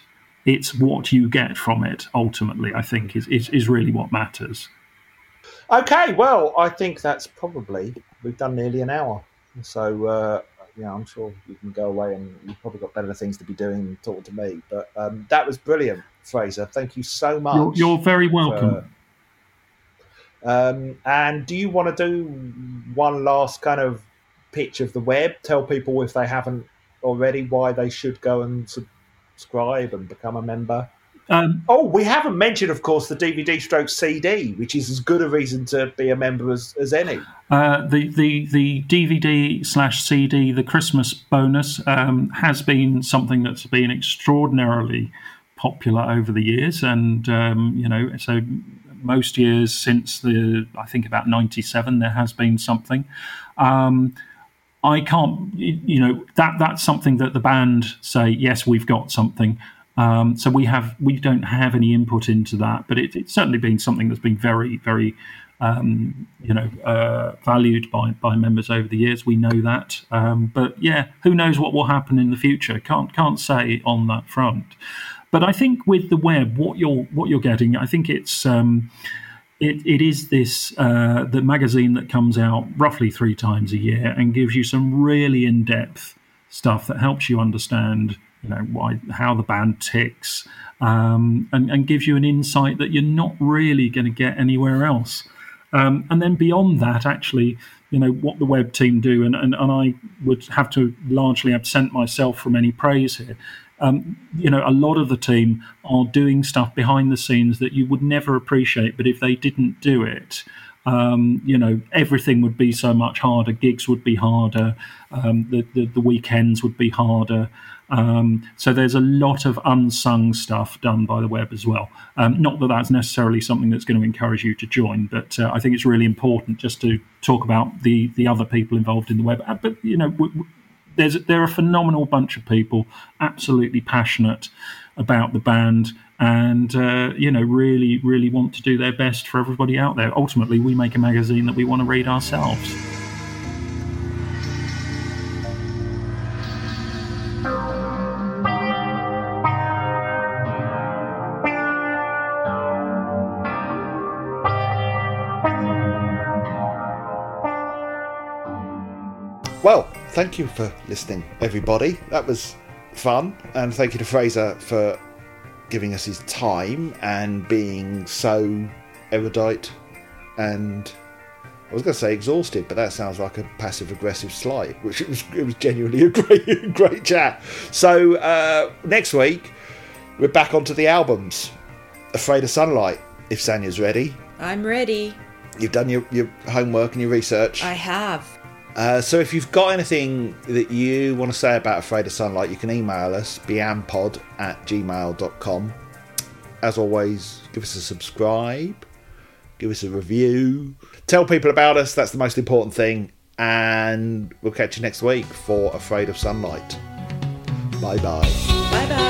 it's what you get from it ultimately i think is is, is really what matters Okay, well, I think that's probably we've done nearly an hour, so uh, yeah, I'm sure you can go away and you've probably got better things to be doing than talking to me. But um, that was brilliant, Fraser. Thank you so much. you're, you're very welcome Um, and do you want to do one last kind of pitch of the web? Tell people if they haven't already why they should go and subscribe and become a member. um, Oh, we haven't mentioned, of course, the DVD stroke CD, which is as good a reason to be a member as, as any. Uh, the the the DVD slash CD, the Christmas bonus, um, has been something that's been extraordinarily popular over the years, and um, you know, so most years since the I think about '97, there has been something. Um, I can't, you know, that that's something that the band say. Yes, we've got something. Um, so we have we don't have any input into that, but it, it's certainly been something that's been very very um, you know, uh, valued by, by members over the years. We know that, um, but yeah, who knows what will happen in the future? Can't can't say on that front. But I think with the web, what you're what you're getting, I think it's um, it, it is this uh, the magazine that comes out roughly three times a year and gives you some really in depth stuff that helps you understand you know why how the band ticks um, and, and gives you an insight that you're not really going to get anywhere else. Um, and then beyond that, actually, you know, what the web team do, and, and, and I would have to largely absent myself from any praise here. Um, you know, a lot of the team are doing stuff behind the scenes that you would never appreciate, but if they didn't do it, Um, you know, everything would be so much harder. Gigs would be harder. Um, the, the, the weekends would be harder. Um, so there's a lot of unsung stuff done by the web as well. Um, not that that's necessarily something that's going to encourage you to join, but uh, I think it's really important just to talk about the the other people involved in the web. Uh, but you know, w- w- there's they're a phenomenal bunch of people, absolutely passionate about the band and uh, you know really really want to do their best for everybody out there. Ultimately we make a magazine that we want to read ourselves thank you for listening, everybody. That was fun, and thank you to Fraser for giving us his time and being so erudite and I was going to say exhausted, but that sounds like a passive aggressive slight, which it was, it was genuinely a (laughs) great, great chat. So uh, next week, we're back onto the albums. Afraid of Sunlight, if Sanya's ready. I'm ready. You've done your, your homework and your research. I have. Uh, so if you've got anything that you want to say about Afraid of Sunlight, you can email us, biampod at gmail.com. As always, give us a subscribe, give us a review, tell people about us, that's the most important thing. And we'll catch you next week for Afraid of Sunlight. Bye bye. Bye bye.